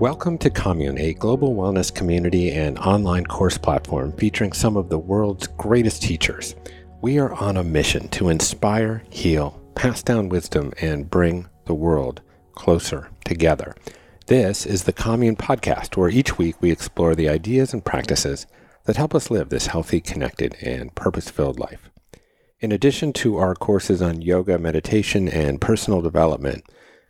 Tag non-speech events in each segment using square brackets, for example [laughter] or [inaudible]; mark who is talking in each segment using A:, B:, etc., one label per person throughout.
A: Welcome to Commune, a global wellness community and online course platform featuring some of the world's greatest teachers. We are on a mission to inspire, heal, pass down wisdom, and bring the world closer together. This is the Commune Podcast, where each week we explore the ideas and practices that help us live this healthy, connected, and purpose filled life. In addition to our courses on yoga, meditation, and personal development,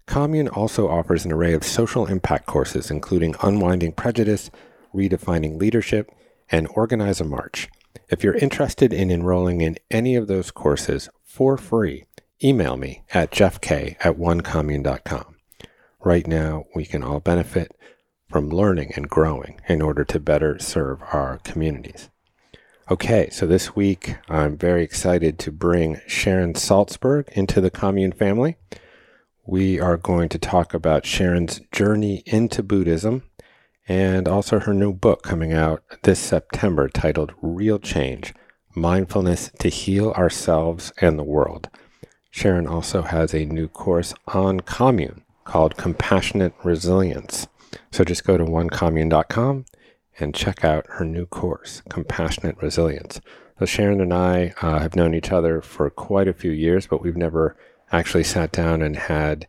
A: Commune also offers an array of social impact courses, including Unwinding Prejudice, Redefining Leadership, and Organize a March. If you're interested in enrolling in any of those courses for free, email me at jeffk at onecommune.com. Right now, we can all benefit from learning and growing in order to better serve our communities. Okay, so this week I'm very excited to bring Sharon Salzberg into the Commune family we are going to talk about Sharon's journey into Buddhism and also her new book coming out this September titled Real Change Mindfulness to Heal Ourselves and the World. Sharon also has a new course on commune called Compassionate Resilience. So just go to onecommune.com and check out her new course, Compassionate Resilience. So Sharon and I uh, have known each other for quite a few years, but we've never actually sat down and had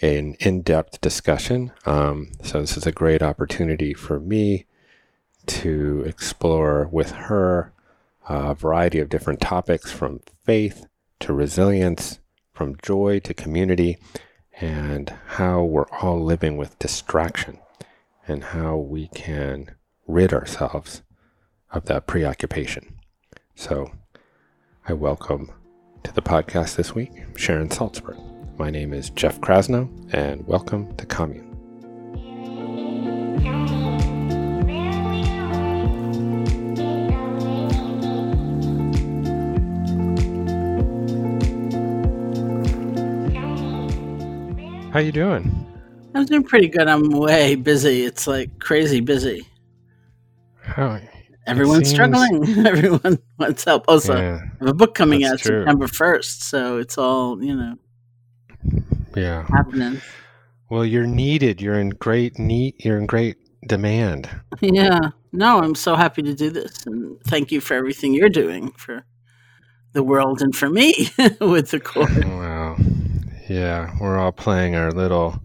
A: an in-depth discussion. Um, so this is a great opportunity for me to explore with her a variety of different topics from faith to resilience, from joy to community, and how we're all living with distraction and how we can rid ourselves of that preoccupation. So I welcome to the podcast this week, Sharon Salzberg. My name is Jeff Krasno, and welcome to Commune. How you doing?
B: I'm doing pretty good. I'm way busy. It's like crazy busy.
A: How
B: Everyone's seems... struggling. [laughs] Everyone wants help. Also, yeah, I have a book coming out true. September 1st, so it's all, you know,
A: yeah,
B: happening.
A: Well, you're needed. You're in great need. You're in great demand.
B: Yeah. No, I'm so happy to do this, and thank you for everything you're doing for the world and for me [laughs] with the course.
A: Wow. Yeah, we're all playing our little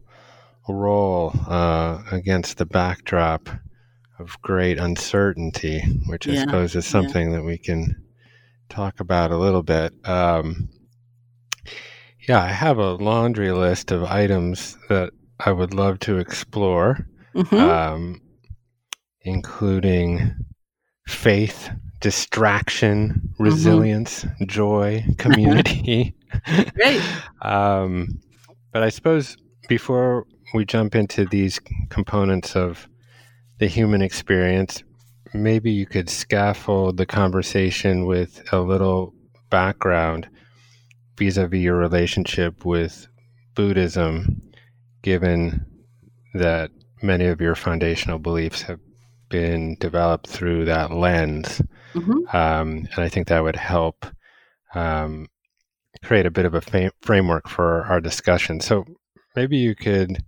A: role uh, against the backdrop of great uncertainty, which I yeah, suppose is something yeah. that we can talk about a little bit. Um, yeah, I have a laundry list of items that I would love to explore, mm-hmm. um, including faith, distraction, mm-hmm. resilience, mm-hmm. joy, [laughs] community. [laughs]
B: Great.
A: um, but I suppose before we jump into these components of the human experience, maybe you could scaffold the conversation with a little background vis a vis your relationship with Buddhism, given that many of your foundational beliefs have been developed through that lens. Mm-hmm. Um, and I think that would help um, create a bit of a framework for our discussion. So maybe you could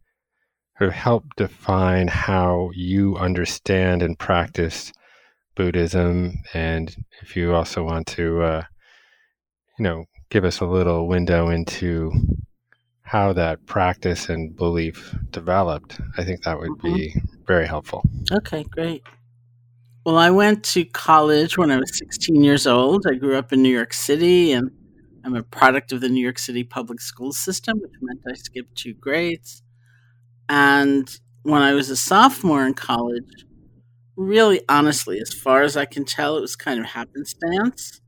A: sort of help define how you understand and practice Buddhism, and if you also want to, uh, you know, give us a little window into how that practice and belief developed, I think that would mm-hmm. be very helpful.
B: Okay, great. Well, I went to college when I was 16 years old. I grew up in New York City, and I'm a product of the New York City public school system, which meant I skipped two grades. And when I was a sophomore in college, really honestly, as far as I can tell, it was kind of happenstance.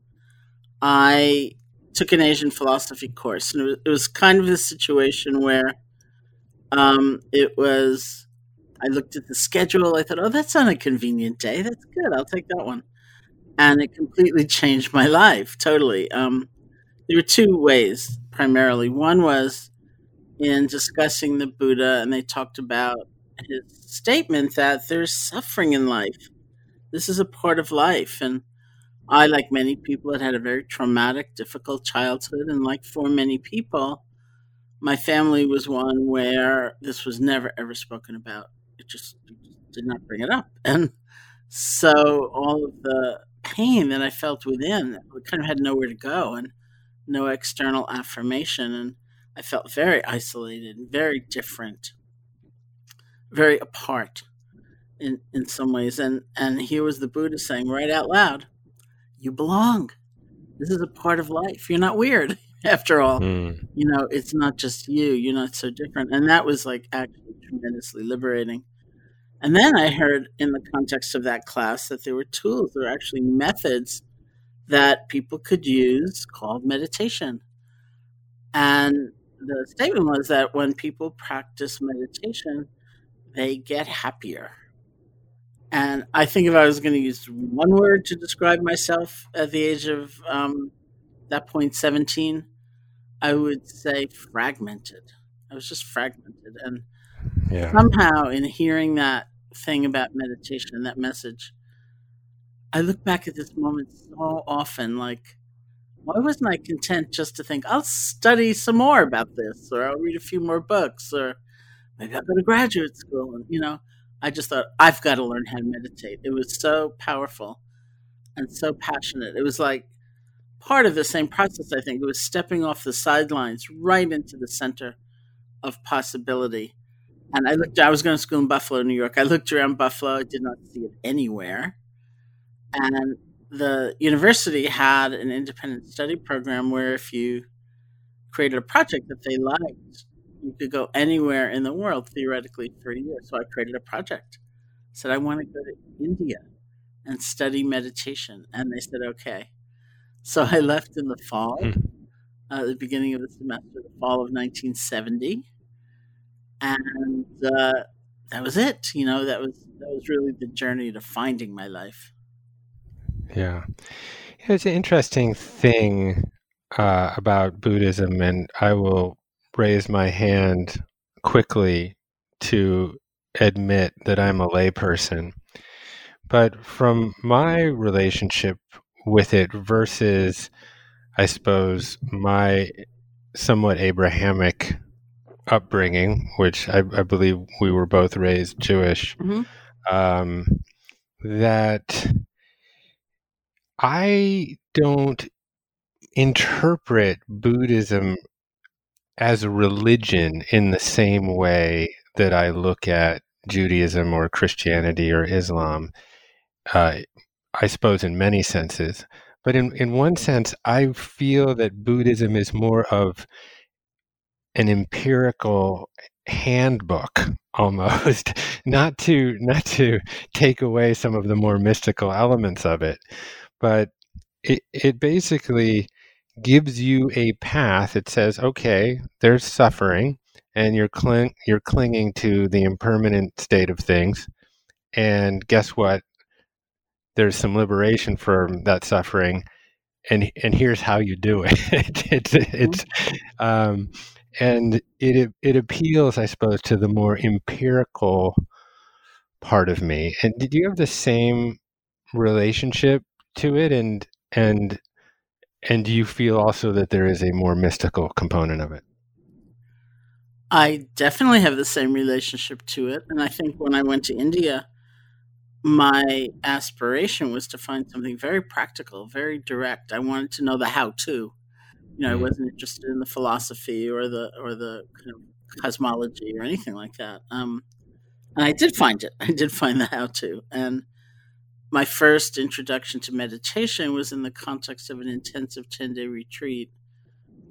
B: I took an Asian philosophy course, and it was, kind of the situation where um, it was. I looked at the schedule. I thought, "Oh, that's on a convenient day. That's good. I'll take that one." And it completely changed my [laughs] life totally. Um, there were two ways primarily. One was in discussing the Buddha, and they talked about his statement that there's suffering in life. This is a part of life. And I, like many people, had had a very traumatic, difficult childhood. And like for many people, my family was one where this was never ever spoken about. it just, did not bring it up. [laughs] And so all of the pain that I felt within kind of had nowhere to go and no external affirmation. And I felt very isolated, very different, very apart in, in some ways. And, and here was the Buddha saying right out loud, You belong. This is a part of life. You're not weird [laughs] after all. Mm. You know, it's not just you. You're not so different. And that was like actually tremendously liberating. And then I heard in the context of that class that there were tools, there were actually methods that people could use called meditation. And the statement was that when people practice meditation, they get happier. And I think if I was going to use one word to describe myself at the age of um, that point, 17, I would say fragmented. I was just fragmented. And yeah. somehow, in hearing that thing about meditation, that message, I look back at this moment so often like, why wasn't I content just to think, I'll study some more about this, or I'll read a few more books, or maybe I'll go to graduate school? And, you know, I just thought, I've got to learn how to meditate. It was so powerful and so passionate. It was like part of the same process, I think. It was stepping off the sidelines right into the center of possibility. And I looked, I was going to school in Buffalo, New York. I looked around Buffalo, I did not see it anywhere. And the university had an independent study program where if you created a project that they liked, you could go anywhere in the world theoretically for a year. So I created a project. I said, I want to go to India and study meditation. And they said, okay. So I [laughs] left in the fall, hmm. uh, the beginning of the semester, the fall of 1970. And uh, that was it. You know, that was that was really the journey to finding my life.
A: Yeah. It's an interesting thing uh, about Buddhism, and I will raise my hand quickly to admit that I'm a layperson. But from my relationship with it versus, I suppose, my somewhat Abrahamic upbringing, which I, I believe we were both raised Jewish, mm-hmm. um, that I don't interpret Buddhism as a religion in the same way that I look at Judaism or Christianity or Islam. Uh, I suppose in many senses, but in in one sense, I feel that Buddhism is more of an empirical handbook [laughs] almost not to not to take away some of the more mystical elements of it but it, it basically gives you a path. It says, okay, there's suffering, and you're cling, you're clinging to the impermanent state of things. And guess what? There's some liberation from that suffering, and and here's how you do it. [laughs] it's it's um, and it it appeals, I suppose, to the more empirical part of me. And did you have the same relationship to it and and and do you feel also that there is a more mystical component of it.
B: I definitely have the same relationship to it and i think when i went to india my aspiration was to find something very practical very direct. I wanted to know the how to. You know i wasn't interested in the philosophy or the or the kind of cosmology or anything like that. Um, and i did find it. [laughs] I did find the how to and my first introduction to meditation was in the context of an intensive 10 day retreat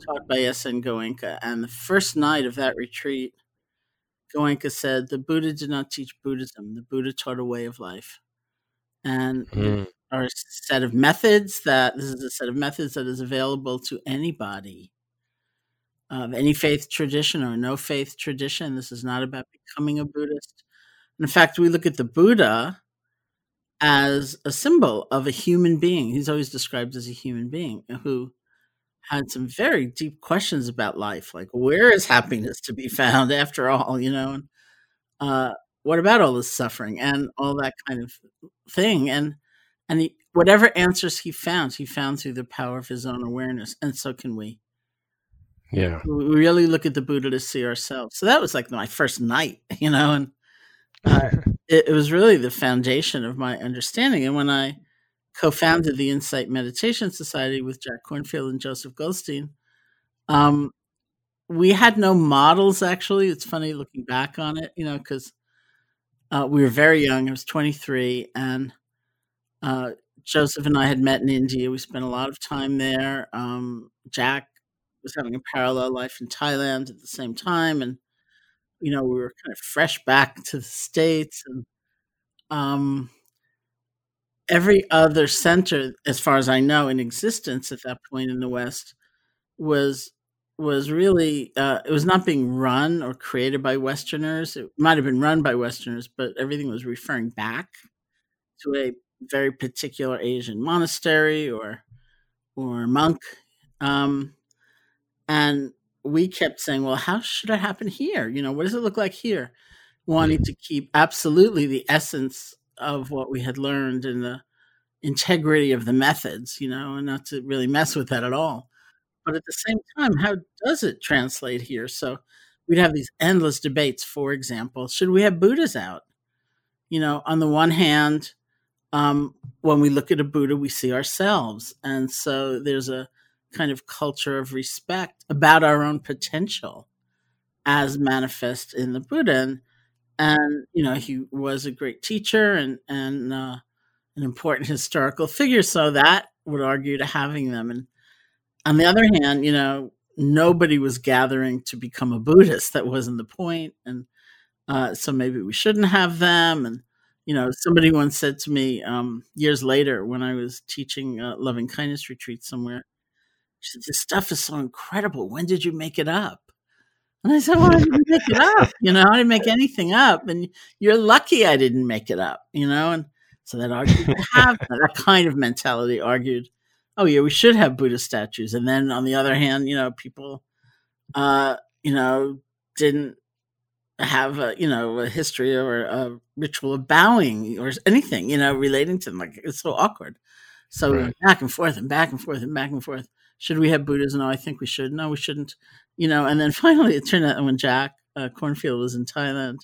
B: taught by S.N. Goenka. And the first night of that retreat, Goenka said, The Buddha did not teach Buddhism, the Buddha taught a way of life. And mm. our set of methods that this is a set of methods that is available to anybody of any faith tradition or no faith tradition. This is not about becoming a Buddhist. In fact, we look at the Buddha as a symbol of a human being. He's always described as a human being who had some very deep questions about life, like where is happiness to be found [laughs] after all, you know? And, uh, what about all this suffering and all that kind of thing? And and he, whatever answers he found, he found through the power of his own awareness, and so can we.
A: Yeah,
B: we really look at the Buddha to see ourselves. So that was like my first night, [laughs] you know, and uh, [laughs] it, it, was really the foundation of my understanding. And when I co-founded the Insight Meditation Society with Jack Kornfield and Joseph Goldstein, um, we had no models. Actually, it's funny looking back on it, you know, because uh, we were very young. I was 23, and uh, Joseph and I had met in India. We spent a lot of time there. Um, Jack was having a parallel life in Thailand at the same time, and you know we were kind of fresh back to the states, and um, every other center, as far as I know, in existence at that point in the West was was really uh, it was not being run or created by Westerners. It might have been run by Westerners, but everything was referring back to a very particular Asian monastery or or monk. Um, and we kept saying, well, how should it happen here? You know, what does it look like here? Wanting mm-hmm. to keep absolutely the essence of what we had learned and the integrity of the methods, you know, and not to really mess with that at all. But at the same time, how does it translate here? So we'd have these endless debates. For example, should we have Buddhas out? You know, on the one hand, um, when we look at a Buddha, we see ourselves. And so there's a kind of culture of respect about our own potential as manifest in the Buddha. And, and you know, he was a great teacher and, and uh, an important [laughs] historical figure. So that would argue to having them. And on the other hand, you know, nobody was gathering to become a Buddhist. That wasn't the point. And uh, so maybe we shouldn't have them. And you know, somebody once said to me um, years later when I was teaching a loving kindness retreat somewhere, she said, "This stuff is so incredible. When did you make it up?" And I said, "Well, I didn't make it up. You know, I didn't make anything up, and you're lucky I didn't make it up. You know." And so that argued to have that kind of mentality argued, "Oh yeah, we should have Buddha statues." And then on the other hand, you know, people, uh, you know, didn't have a you know a history or a ritual of bowing or anything you know relating to them like it's so awkward so right. back and forth and back and forth and back and forth should we have buddhas? No i think we should. No we shouldn't. You know and then [laughs] finally it turned out when jack uh, kornfield was in thailand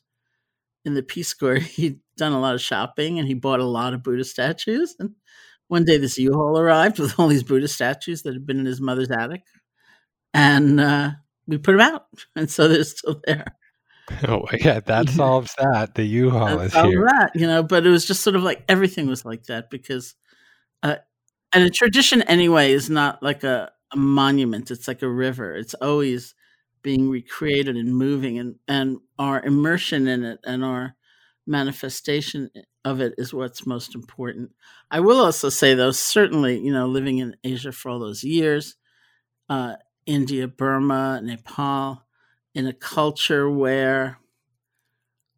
B: in the peace corps [laughs] he'd done a lot of shopping and he bought a lot of buddha statues. And one day this u-haul arrived with all these buddha statues that had been in his mother's attic. And uh, we put them out. [laughs] And so they're still there.
A: Oh yeah, that solves that. The U-Haul is here.
B: That you know, but it was just sort of like everything was like that because, uh, and a tradition anyway is not like a, a monument. It's like a river. It's always being recreated and moving, and and our immersion in it and our manifestation of it is what's most important. I will also say, though, certainly, you know, living in Asia for all those years, uh, India, Burma, Nepal in a culture where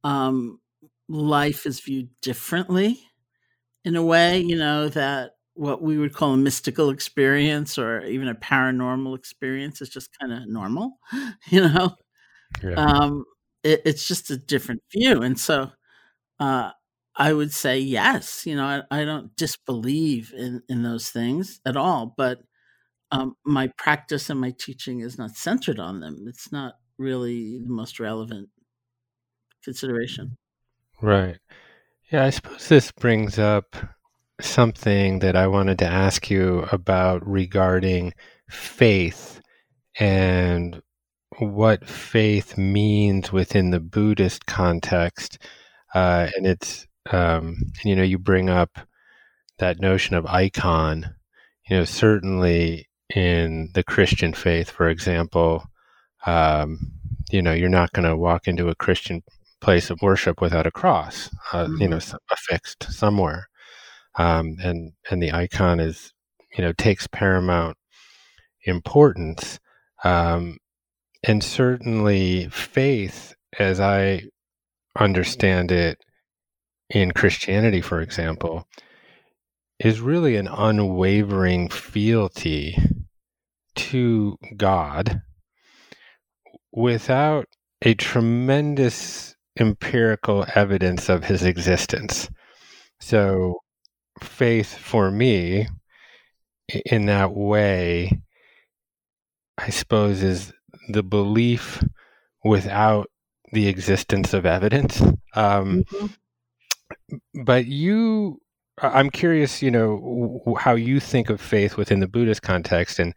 B: um, life is viewed differently in a way, you know, that what we would call a mystical experience or even a paranormal experience is just kind of normal, [laughs] you know. Yeah. Um, it, it's just a different view, and so uh, I would say yes. You know, I, I don't disbelieve in in those things at all, but um, my practice and my teaching is not centered on them. It's not really the most relevant consideration.
A: Right. Yeah, I suppose this brings up something that I wanted to ask you about regarding faith and what faith means within the Buddhist context. Uh, and it's, um, you know, you bring up that notion of icon. You know, certainly in the Christian faith, for example, um, you know, you're not going to walk into a Christian place of worship without a cross, uh, mm-hmm. you know, mm-hmm. affixed somewhere. Um, and and the icon is, you know, takes paramount importance. Um, and certainly, faith, as I understand it in Christianity, for example, is really an unwavering fealty to God without a tremendous empirical evidence of his existence. So, faith for me, in that way, I suppose, is the belief without the existence of evidence. Um, mm-hmm. But you, I'm curious, you know, how you think of faith within the Buddhist context. And,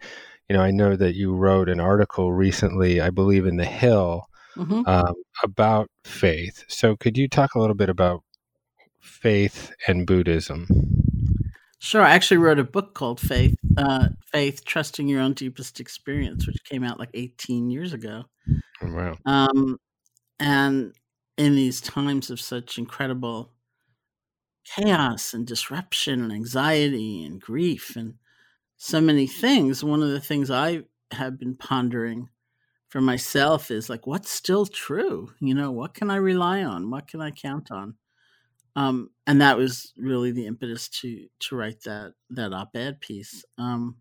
A: you know, I know that you wrote an article recently, I believe, in The Hill mm-hmm. um, about faith. So could you talk a little bit about faith and Buddhism?
B: Sure. I actually wrote a book called Faith, uh, Faith, Trusting Your Own Deepest Experience, which came out like 18 years ago.
A: Oh, wow.
B: Um, and in these times of such incredible chaos and disruption and anxiety and grief and so many things, one of the things I have been pondering for myself is like, what's still true? You know, what can I rely on? What can I count on? Um, and that was really the impetus to to write that that op-ed piece. Um,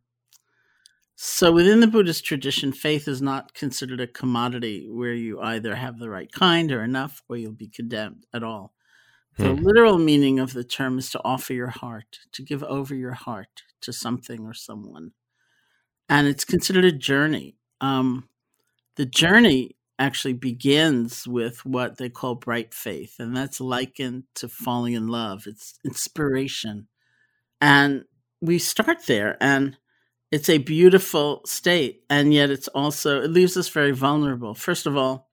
B: so within the Buddhist tradition, faith is not considered a commodity where you either have the right kind or enough, or you'll be condemned at all. The hmm. literal meaning of the term is to offer your heart, to give over your heart to something or someone, and it's considered a journey. Um, the journey actually begins with what they call bright faith, and that's likened to falling in love. It's inspiration. And we start there, and it's a beautiful state, and yet it's also, it leaves us very vulnerable. First of all,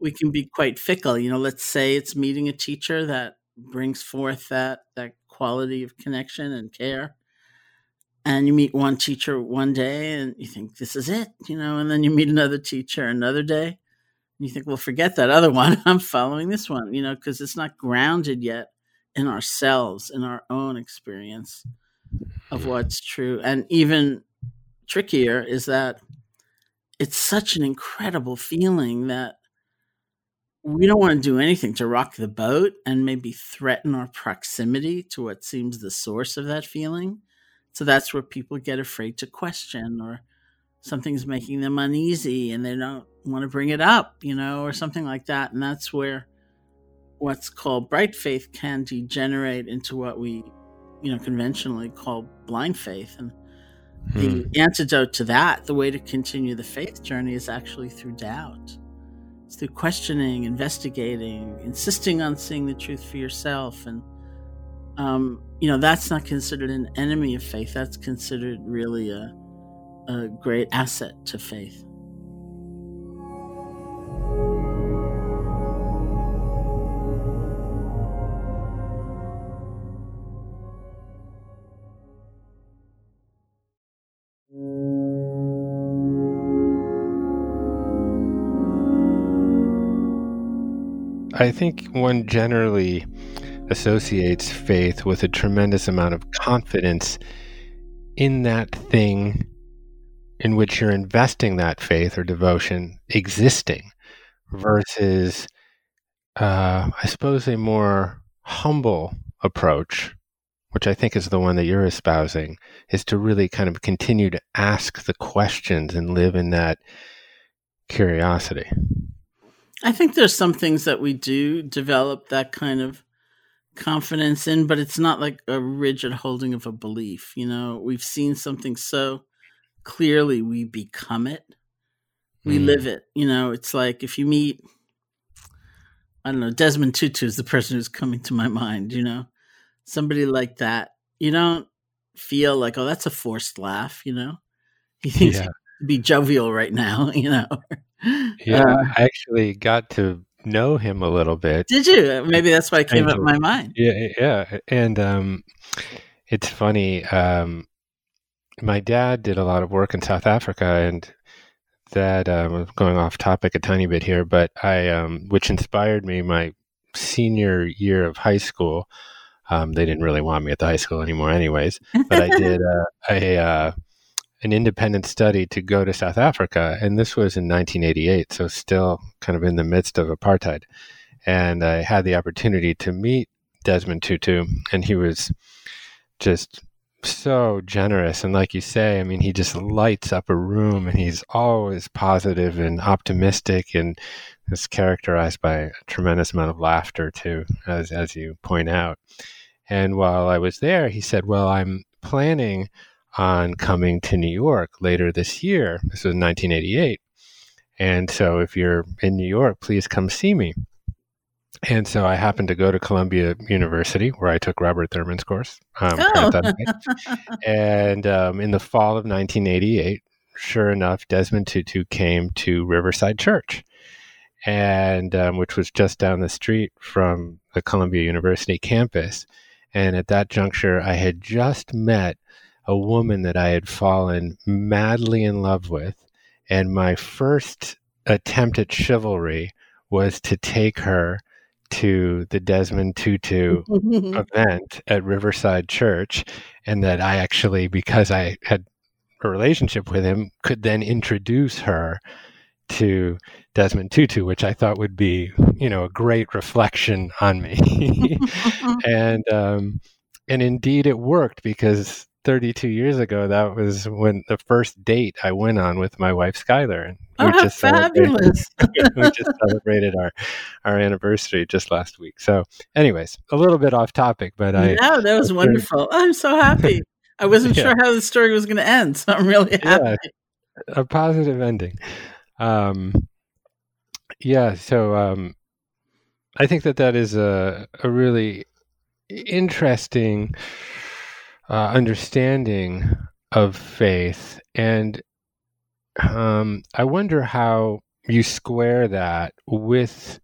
B: we can be quite fickle. You know, let's say it's meeting a teacher that brings forth that that quality of connection and care and you meet one teacher one day and you think this is it you know and then you meet another teacher another day and you think well forget that other one. [laughs] I'm following this one you know because it's not grounded yet in ourselves in our own experience of what's true. And even trickier is that it's such an incredible feeling that we don't want to do anything to rock the boat and maybe threaten our proximity to what seems the source of that feeling so that's where people get afraid to question or something's making them uneasy and they don't want to bring it up, you know, or something like that. And that's where what's called bright faith can degenerate into what we, you know, conventionally call blind faith. And hmm. the antidote to that, the way to continue the faith journey is actually through doubt. It's through questioning, investigating, insisting on seeing the truth for yourself and um, you know, that's not considered an enemy of faith. That's considered really a, a great asset to faith.
A: I think one generally associates faith with a tremendous amount of confidence in that thing in which you're investing that faith or devotion existing versus, uh, I suppose, a more humble approach, which I think is the one that you're espousing, is to really kind of continue to ask the questions and live in that curiosity.
B: I think there's some things that we do develop that kind of confidence in, but it's not like a rigid holding of a belief. You know, we've seen something so clearly, we become it, we mm. live it. You know, it's like if you meet, I don't know, Desmond Tutu is the person who's coming to my mind, you know, somebody like that. You don't feel like, oh, that's a forced laugh, you know? [laughs] He thinks yeah. be jovial right now, [laughs] you know?
A: yeah, uh, I actually got to know him a little bit.
B: Did you? Maybe that's why it came up in my mind.
A: Yeah, yeah. And um, it's funny. Um, my dad did a lot of work in South Africa, and that um, going off topic a tiny bit here, but I, um, which inspired me my senior year of high school. Um, they didn't really want me at the high school anymore, anyways. But I did [laughs] uh, a uh, an independent study to go to South Africa, and this was in 1988, so still kind of in the midst of apartheid. And I had the opportunity to meet Desmond Tutu, and he was just so generous. And like you say, I mean, he just lights up a room, and he's always positive and optimistic, and is characterized by a tremendous amount of laughter too, as as you point out. And while I was there, he said, "Well, I'm planning." On coming to New York later this year. This was 1988. And so if you're in New York, please come see me. And so I happened to go to Columbia University, where I took Robert Thurman's course. Um,
B: Oh. [laughs]
A: and um, in the fall of 1988, sure enough, Desmond Tutu came to Riverside Church, and um, which was just down the street from the Columbia University campus. And at that juncture, I had just met a woman that I had fallen madly in love with, and my first attempt at chivalry was to take her to the Desmond Tutu [laughs] event at Riverside Church, and that I actually, because I had a relationship with him, could then introduce her to Desmond Tutu, which I thought would be, you know, a great reflection on me. [laughs] [laughs] and um, and indeed, it worked because 32 years ago, that was when the first date I went on with my wife Schuyler, and
B: oh, how
A: celebrated-
B: fabulous. [laughs]
A: we just celebrated our our anniversary just last week. So, anyways, a little bit off topic, but I
B: no, that was [laughs] wonderful. I'm so happy. I [laughs] wasn't
A: Yeah.
B: sure how the story was going to end, so I'm really happy.
A: Yeah. a positive ending. Um, yeah, so um, I think that that is a a really interesting uh, understanding of faith, and um, I wonder how you square that with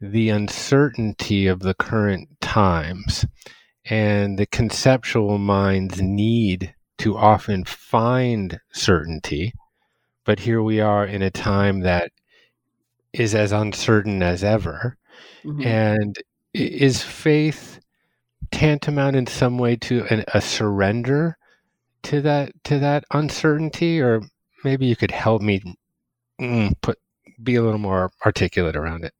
A: the uncertainty of the current times and the conceptual mind's need to often find certainty. But here we are in a time that is as uncertain as ever.
B: Mhm.
A: And is faith tantamount in some way to an, a surrender to that to that uncertainty, or maybe you could help me mm, put be a little more articulate around it.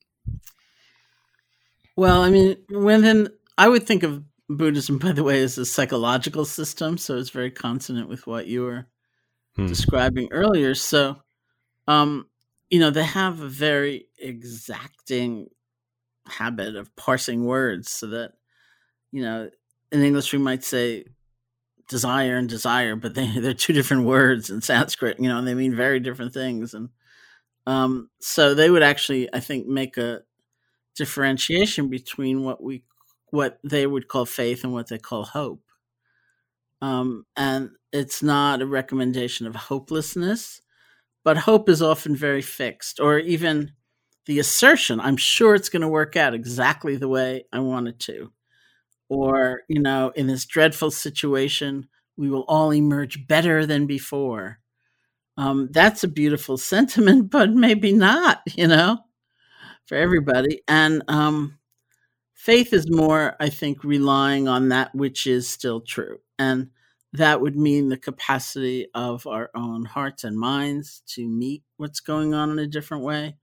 B: Well, I mean, when I would think of Buddhism, by the way, as a psychological system, so it's very consonant with what you were
A: Hmm.
B: describing earlier. So, um, you know, they have a very exacting habit of parsing words so that, you know, in English we might say desire and desire, but they, [laughs] they're two different words in Sanskrit, you know, and they mean very different things. And um, so they would actually, I think, make a differentiation between what we what they would call faith and what they call hope. Um, and it's not a recommendation of hopelessness, but hope is often very fixed, or even the assertion, I'm sure it's going to work out exactly the way I want it to. Or, you know, in this dreadful situation, we will all emerge better than before. Um, that's a beautiful [laughs] sentiment, but maybe not, you know, for everybody. And um, faith is more, I think, relying on that which is still true. And that would mean the capacity of our own hearts and minds to meet what's going on in a different way.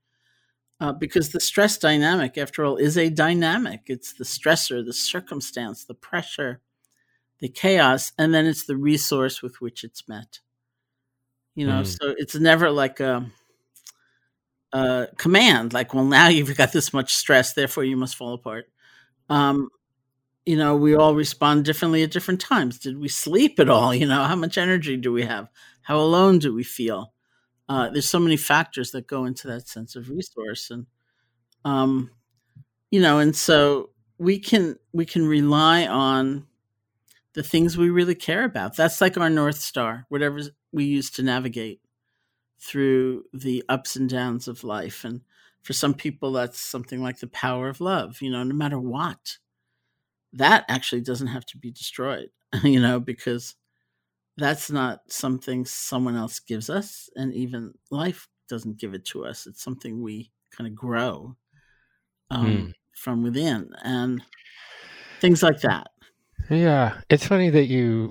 B: Uh, because the stress dynamic, after all, is a dynamic. It's the stressor, the circumstance, the pressure, the chaos, and then it's the resource with which it's met. You know,
A: Mm.
B: so it's never like a, a command, like, well, now you've got this much stress, therefore you must fall apart. Um, you know, we all respond differently at different times. Did we sleep at all? You know, how much energy do we have? How alone do we feel? Uh, there's so many factors that go into that sense of resource, and um, you know, and so we can we can rely on the things we really care about. That's like our north star, whatever we use to navigate through the ups and downs of life. And for some people, that's something like the power of love. You know, no matter what, that actually doesn't have to be destroyed. [laughs] You know, because that's not something someone else gives us, and even life doesn't give it to us. It's something we kind of grow um,
A: Hmm.
B: from within, and things like that.
A: Yeah, it's funny that you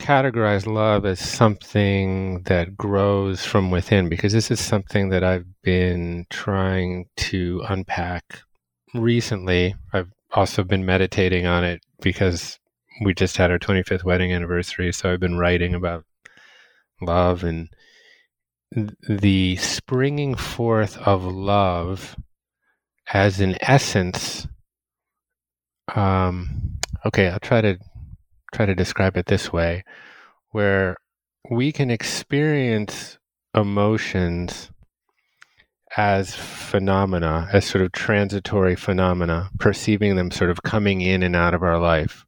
A: categorize love as something that grows from within because this is something that I've been trying to unpack recently. I've also been meditating on it because we just had our 25th wedding anniversary, so I've been writing about love and the springing forth of love as an essence um okay i'll try to try to describe it this way where we can experience emotions as phenomena, as sort of transitory phenomena, perceiving them sort of coming in and out of our life.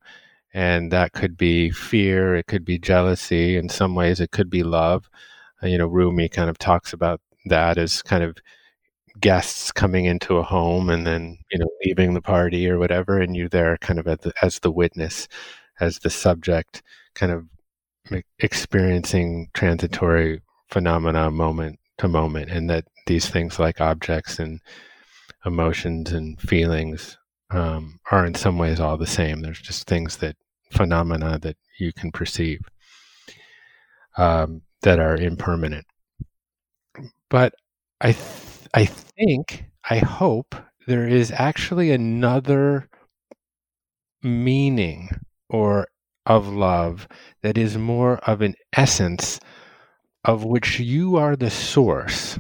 A: And that could be fear, it could be jealousy, in some ways, it could be love. Uh, you know, Rumi kind of talks about that as kind of guests coming into a home and then, you know, leaving the party or whatever, and you there kind of the, as the witness, as the subject, kind of experiencing transitory phenomena moment to moment, and that these things like objects and emotions and feelings um, are in some ways all the same. There's just things that phenomena that you can perceive um, that are impermanent. But I, th- I think, I hope there is actually another meaning or of love that is more of an essence of which you are the source.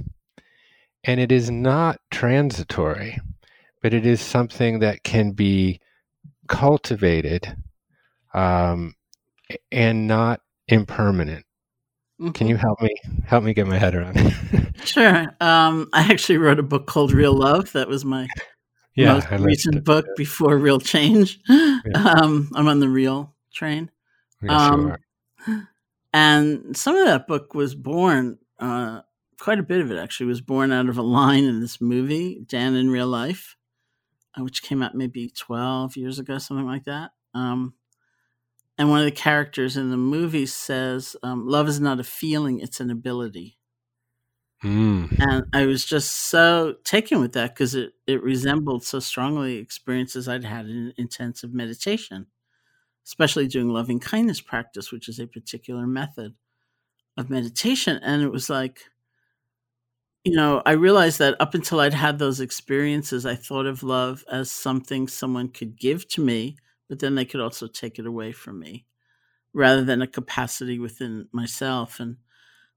A: And it is not transitory, but it is something that can be cultivated um, and not impermanent. Mm-hmm. Can you help me help me get my head around it? [laughs]
B: sure. Um, I actually wrote a book called Real Love. That was my yeah, most recent book before Real Change. Yeah. [laughs] Um, I'm on the Real train. Yes, um, [gasps] and some of that book was born, uh, quite a bit of it actually was born out of a line in this movie, Dan in Real Life, which came out maybe 12 years ago, something like that. Um, and one of the characters in the movie says, um, Love is not a feeling, it's an ability. Mm. And I was just so taken with that because it, it resembled so strongly experiences I'd had in intensive meditation especially doing loving kindness practice, which is a particular method of meditation. And it was like, you know, I realized that up until I'd had those experiences, I thought of love as something someone could give to me, but then they could also take it away from me rather than a capacity within myself. And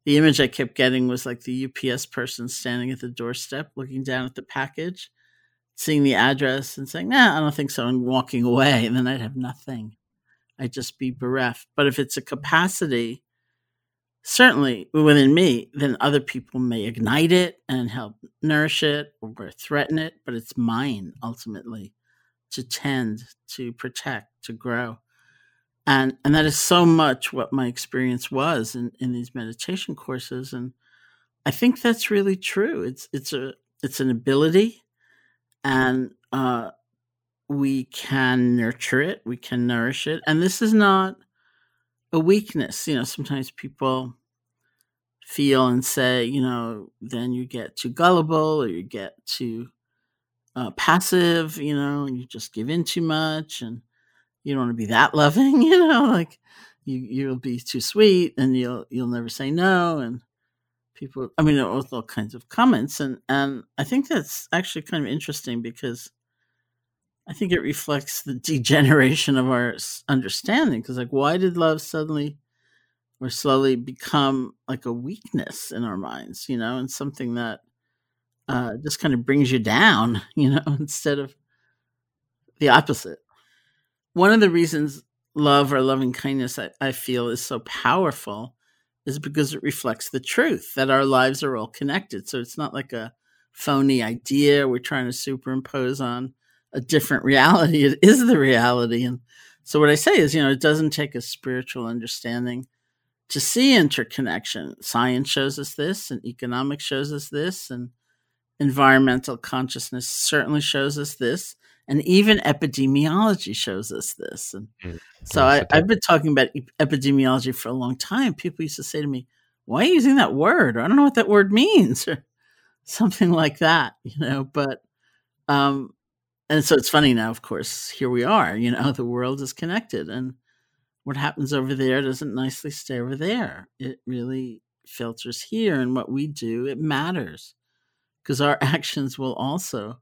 B: the image I kept getting was like the UPS person standing at the doorstep, looking down at the package, seeing the address and saying, nah, I don't think so, and walking away. And then I'd have nothing. I'd just be bereft. But if it's a capacity, certainly within me, then other people may ignite it and help nourish it or threaten it, but it's mine ultimately to tend, to protect, to grow. And and that is so much what my experience was in, in these meditation courses. And I think that's really true. It's it's a it's an ability and uh, we can nurture it, we can nourish it. And this is not a weakness. You know, sometimes people feel and say, you know, then you get too gullible or you get too uh, passive, you know, you just give in too much and you don't want to be that loving, [laughs] you know, like you you'll be too sweet and you'll you'll never say no and people I mean with all kinds of comments and and I think that's actually kind of interesting because I think it reflects the degeneration of our understanding. Because, like, why did love suddenly or slowly become like a weakness in our minds, you know, and something that uh, just kind of brings you down, [laughs] you know, instead of the opposite? One of the reasons love or loving kindness, I, I feel, is so powerful is because it reflects the truth that our lives are all connected. So it's not like a phony idea we're trying to superimpose on a different reality. It is the reality. And so what I say is, you know, it doesn't take a spiritual understanding to see interconnection. Science shows us this, and economics shows us this, and environmental consciousness certainly shows us this, and even epidemiology shows us this. And mm, so I, have been talking about epidemiology for a long time. People used to say to me, "Why are you using that word? I don't know what that word means," or [laughs] something like that, you know. But um, and so it's funny now, of course, here we are, you know, [laughs] the world is connected and what happens over there doesn't nicely stay over there. It really filters here and what we do, it matters because our [laughs] actions will also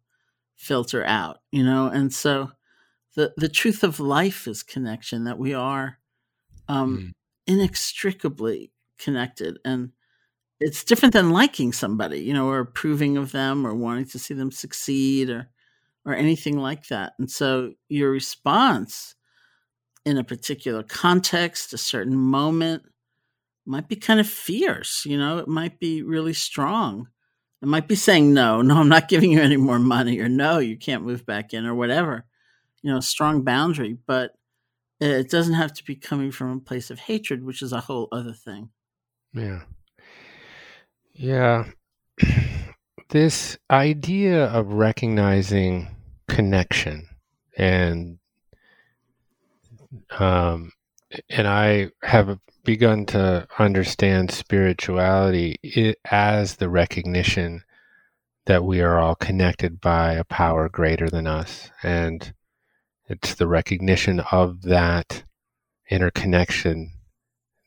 B: filter out, you know, and so the, the truth of life is connection that we are um, mm. inextricably connected and it's different than liking somebody, you know, or approving of them or wanting to see them succeed or or anything like that. And so your response in a particular context, a certain moment, might be kind of fierce, you know, it might be really strong. It might be saying no, no, I'm not giving you any more money, or no, you can't move back in, or whatever. You know, strong boundary, but it doesn't have to be coming from a place of hatred, which is a whole other thing.
A: Yeah. Yeah. [clears throat] This idea of recognizing connection and um and I have begun to understand spirituality as the recognition that we are all connected by a power greater than us. And it's the recognition of that interconnection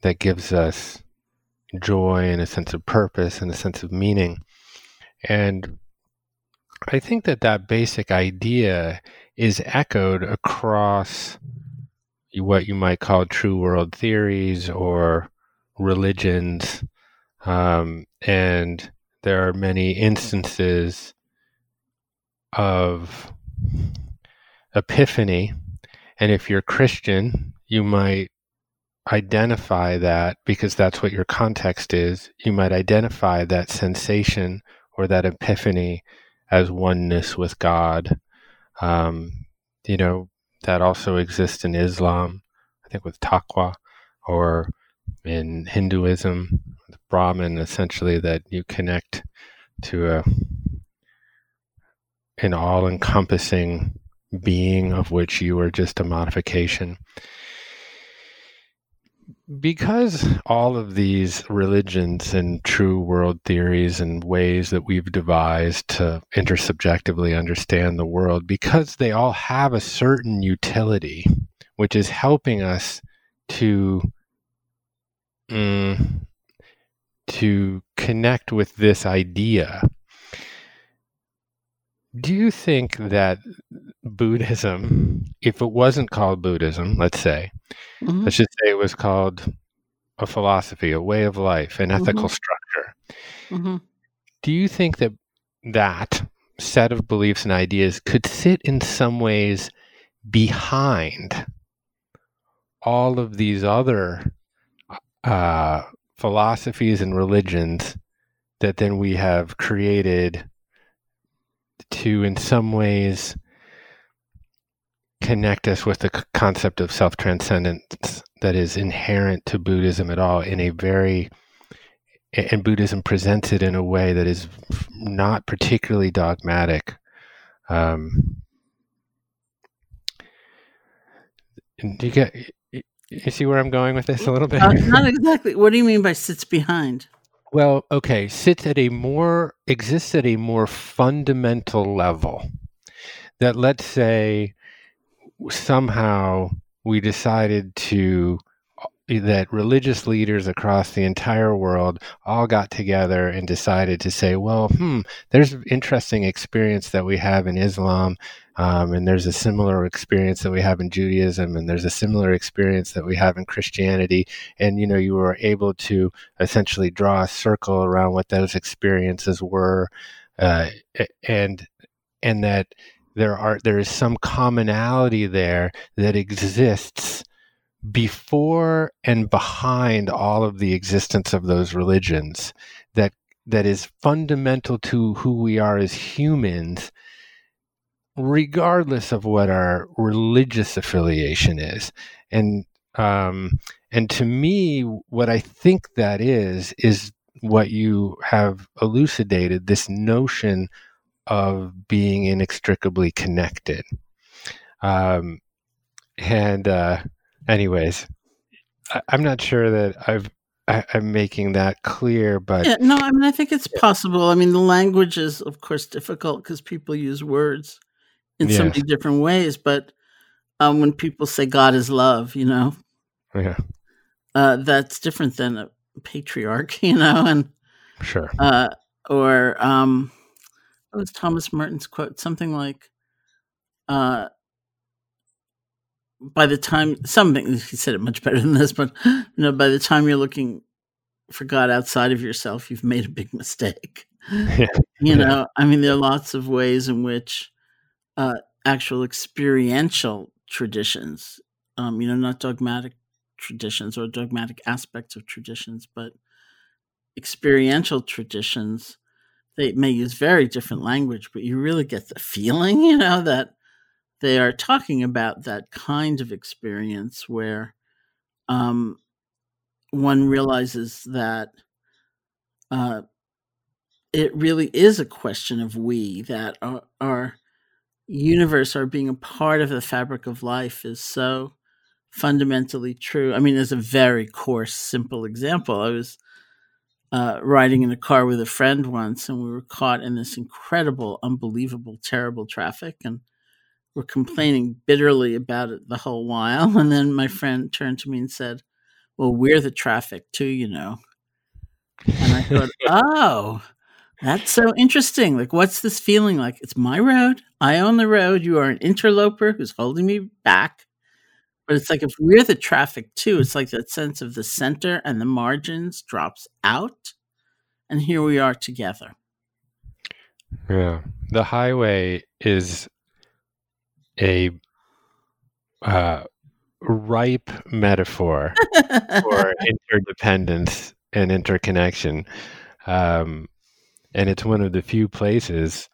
A: that gives us joy and a sense of purpose and a sense of meaning. And I think that that basic idea is echoed across what you might call true world theories or religions. Um, and there are many instances of epiphany. And if you're Christian, you might identify that because that's what your context is. You might identify that sensation or that epiphany as oneness with God. Um, you know, that also exists in Islam, I think with taqwa, or in Hinduism, Brahman, essentially that you connect to a an all-encompassing being of which you are just a modification. Because all of these religions and true world theories and ways that we've devised to intersubjectively understand the world, because they all have a certain utility, which is helping us to mm, to connect with this idea. Do you think that Buddhism, if it wasn't called Buddhism, let's say, mm-hmm. let's just say it was called a philosophy, a way of life, an ethical mm-hmm. structure, mm-hmm. do you think that that set of beliefs and ideas could sit in some ways behind all of these other uh, philosophies and religions that then we have created to, in some ways, connect us with the concept of self transcendence that is inherent to Buddhism at all in a very and Buddhism presents it in a way that is not particularly dogmatic. Um, do you get you see where I'm going with this a little bit? Uh,
B: not exactly. What do you mean by sits behind?
A: Well, okay, sits at a more exists at a more fundamental level. That let's say somehow we decided to that religious leaders across the entire world all got together and decided to say, well, hmm, there's an interesting experience that we have in Islam um, and there's a similar experience that we have in Judaism, and there's a similar experience that we have in Christianity. And you know, you were able to essentially draw a circle around what those experiences were, uh, and and that there are there is some commonality there that exists before and behind all of the existence of those religions that that is fundamental to who we are as humans regardless of what our religious affiliation is. And um, and to me, what I think that is is what you have elucidated this notion of being inextricably connected. Um, and uh, anyways, I, am not sure that I've I, am making that clear, but
B: yeah, no, I mean I think it's possible. I mean the language is of course difficult because people use words in so many different ways. But um, when people say God is love, you know,
A: yeah,
B: uh, that's different than a patriarch, [laughs] you know, and
A: sure,
B: uh, or um, what was Thomas Merton's quote? Something like, uh, by the time something he said it much better than this, but you know, by the time you're looking for God outside of yourself, you've made a big [laughs] mistake. [laughs] Yeah. You know, I mean, there are lots of ways in which uh, actual experiential traditions, um, you know, not dogmatic traditions or dogmatic aspects of traditions, but experiential traditions they may use very different language, but you really get the [laughs] feeling, you know, that they are talking about that kind of experience where um, one realizes that uh, it really is a question of we, that are, our universe, our being a part of the fabric of life is so fundamentally true. I mean, as a very coarse, simple example, I was uh, riding in a car with a friend once, and we were caught in this incredible, unbelievable, terrible traffic, and we're complaining bitterly about it the whole while. [laughs] And then my friend turned to me and said, "Well, we're the traffic too, you know." And I thought, [laughs] "Oh." That's so interesting. Like, what's this feeling like? It's my road. I own the road. You are an interloper who's holding me back. But it's like if we're the traffic too, it's like that sense of the center and the margins drops out. And here we are together.
A: Yeah. The highway is a uh, ripe metaphor [laughs] for interdependence and interconnection. Um, and it's one of the few places,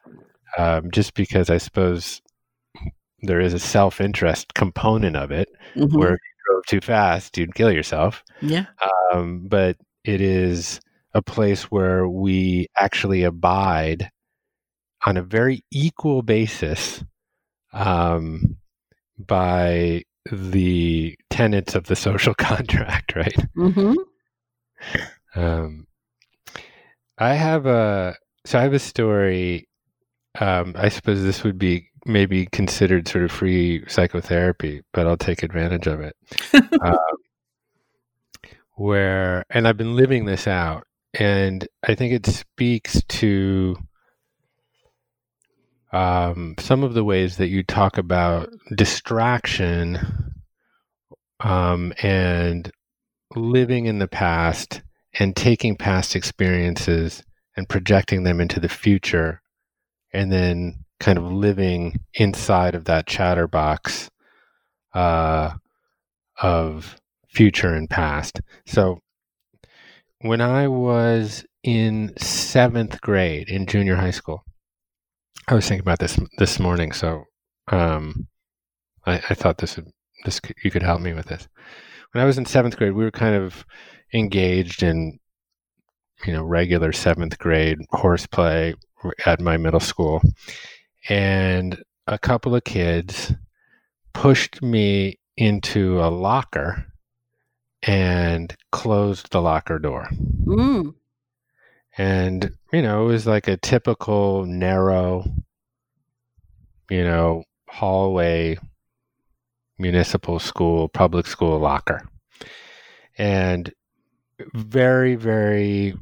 A: um, just because I suppose there is a self interest component of it, mm-hmm. where if you drove too fast, you'd kill yourself.
B: Yeah.
A: Um, but it is a place where we actually abide on a very equal basis um, by the tenets of the [laughs] social contract, right?
B: Mm-hmm.
A: Um, I have a so I have a story. Um, I suppose this would be maybe considered sort of free psychotherapy, but I'll take advantage of it. [laughs] um, where, and I've been living this out, and I think it speaks to um, some of the ways that you talk about distraction um, and living in the past and taking past experiences and projecting them into the future and then kind of living inside of that chatterbox uh, of future and past. So when I was in seventh grade in junior high school, I was thinking about this this morning. So um, I, I thought this would this you could help me with this. When I was in seventh grade, we were kind of engaged in you know regular seventh grade horseplay at my middle school and a couple of kids pushed me into a locker and closed the locker door.
B: Mm.
A: And, you know, it was like a typical narrow, you know, hallway municipal school, public school locker. And very, very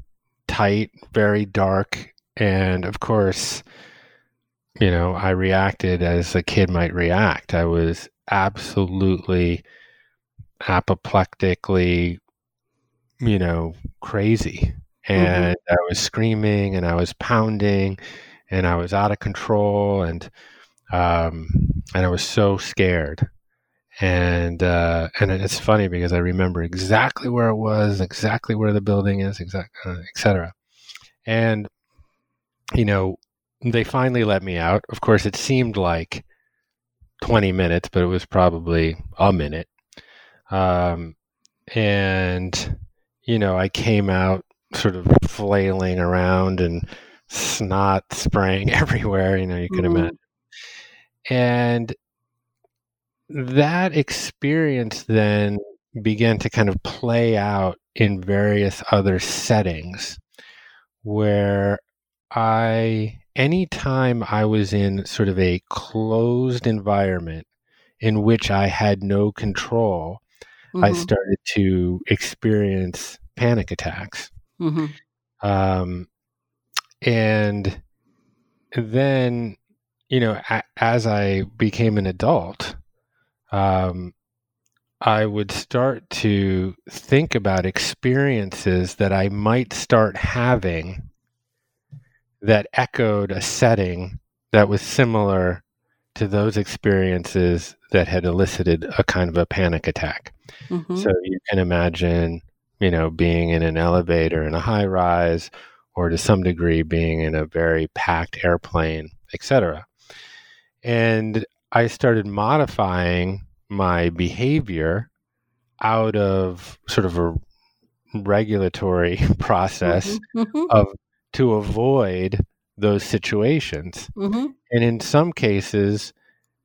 A: tight, very dark. And of course, you know, I reacted as a kid might react. I was absolutely apoplectically, you know, crazy. Mm-hmm. And mm-hmm. I was screaming and I was pounding and I was out of control and um and I was so scared. And uh and it's funny because I remember exactly where it was, exactly where the building is, exact uh, etc. And you know, they finally let me out. Of course, it seemed like 20 minutes, but it was probably a minute. Um, and, you know, I came out sort of flailing around and snot spraying [laughs] everywhere, you know, you can mm-hmm. imagine. And that experience then began to kind of play out in various other settings where I anytime I was in sort of a closed environment in which I had no control, mm-hmm. I started to experience panic attacks.
B: Mm-hmm.
A: Um, and then, you know, a- as I became an adult, um, I would start to think about experiences that I might start having that echoed a setting that was similar to those experiences that had elicited a kind of a panic attack. Mm-hmm. So you can imagine, you know, being in an elevator in a high rise or to some degree being in a very packed airplane, etc. And I started modifying my behavior out of sort of a regulatory [laughs] process
B: Mhm, mhm,
A: of to avoid those situations.
B: mhm.
A: And in some cases,